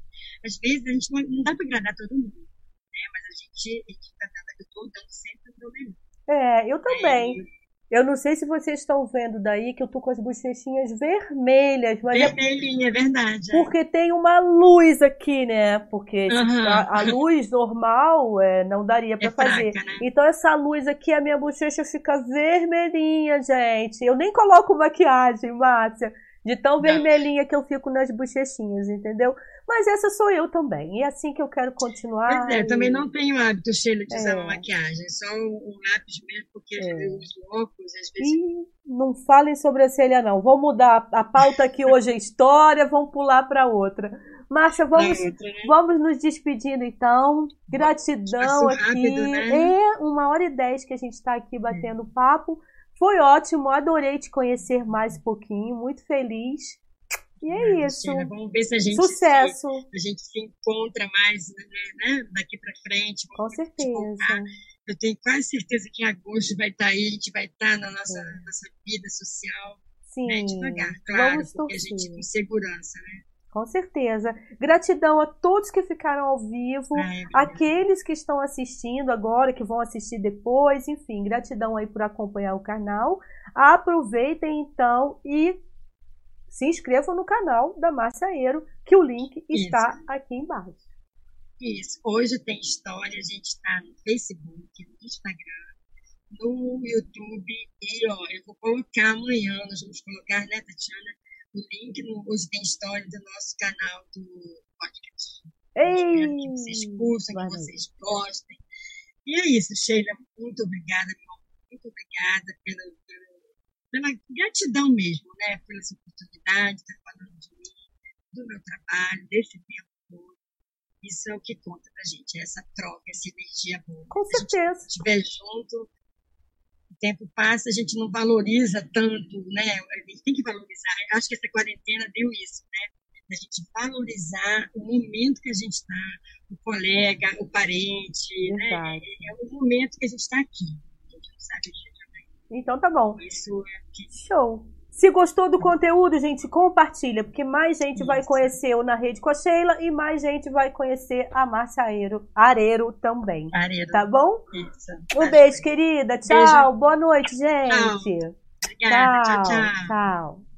às vezes a gente não, não dá para agradar todo mundo, né? Mas a gente, a gente tá dando, eu estou dando sempre o meu melhor. É, eu também. É, eu não sei se vocês estão vendo daí que eu tô com as bochechinhas vermelhas. Mas é Vermelhinha, é, verdade. Porque tem uma luz aqui, né? Porque uhum. a, a, luz normal é, não daria para é fazer. Fraca, né? Então essa luz aqui, a minha bochecha fica vermelhinha, gente. Eu nem coloco maquiagem, Márcia. De tão vermelhinha que eu fico nas bochechinhas, entendeu? Mas essa sou eu também. E é assim que eu quero continuar. Pois é, e... também não tenho hábito, Sheila, de é. usar uma maquiagem. Só o lápis mesmo, porque é. eu uso óculos, às vezes. E não falem sobrancelha, não. Vou mudar a pauta aqui hoje é história, vamos pular para outra. Márcia, vamos, outra, né? vamos nos despedindo então. Gratidão aqui. Rápido, né? É uma hora e dez que a gente está aqui batendo é. papo. Foi ótimo, adorei te conhecer mais um pouquinho, muito feliz. E é, isso. vamos ver se a gente, Sucesso. Se, a gente se encontra mais né, né daqui para frente. Com certeza. Eu tenho quase certeza que em agosto vai estar tá aí, a gente vai estar tá na nossa, nossa vida social. Sim. Né, devagar, claro, vamos porque a gente com segurança, né? Com certeza. Gratidão a todos que ficaram ao vivo, é, aqueles que estão assistindo agora, que vão assistir depois, enfim, gratidão aí por acompanhar o canal. Aproveitem então e se inscrevam no canal da Márcia Aero, que o link está Isso. aqui embaixo. Isso. Hoje tem história, a gente está no Facebook, no Instagram, no YouTube e ó, eu vou colocar amanhã, nós vamos colocar, né, Tatiana? o link no Hoje Tem História do nosso canal do podcast. Ei, que vocês curtam, que vocês gostem. E é isso, Sheila. Muito obrigada, meu Muito obrigada pela, pela, pela, gratidão mesmo, né? Pela essa oportunidade de estar falando de mim, do meu trabalho, desse tempo todo. Isso é o que conta pra gente, é essa troca, essa energia boa. Com certeza. Se estiver junto, tempo passa, a gente não valoriza tanto, né? A gente tem que valorizar. Eu acho que essa quarentena deu isso, né? A gente valorizar o momento que a gente está, o colega, o parente, né? É, é o momento que a gente está aqui. A gente não sabe o. Então tá bom. Isso é. Show. Se gostou do conteúdo, gente, compartilha, porque mais gente Isso. vai conhecer o Na Rede com a Sheila e mais gente vai conhecer a Márcia Areiro, Areiro também. Areiro. Tá bom? Isso. Um beijo, querida. Tchau. Beijo. Boa noite, gente. Tchau. Obrigada. tchau. tchau. tchau.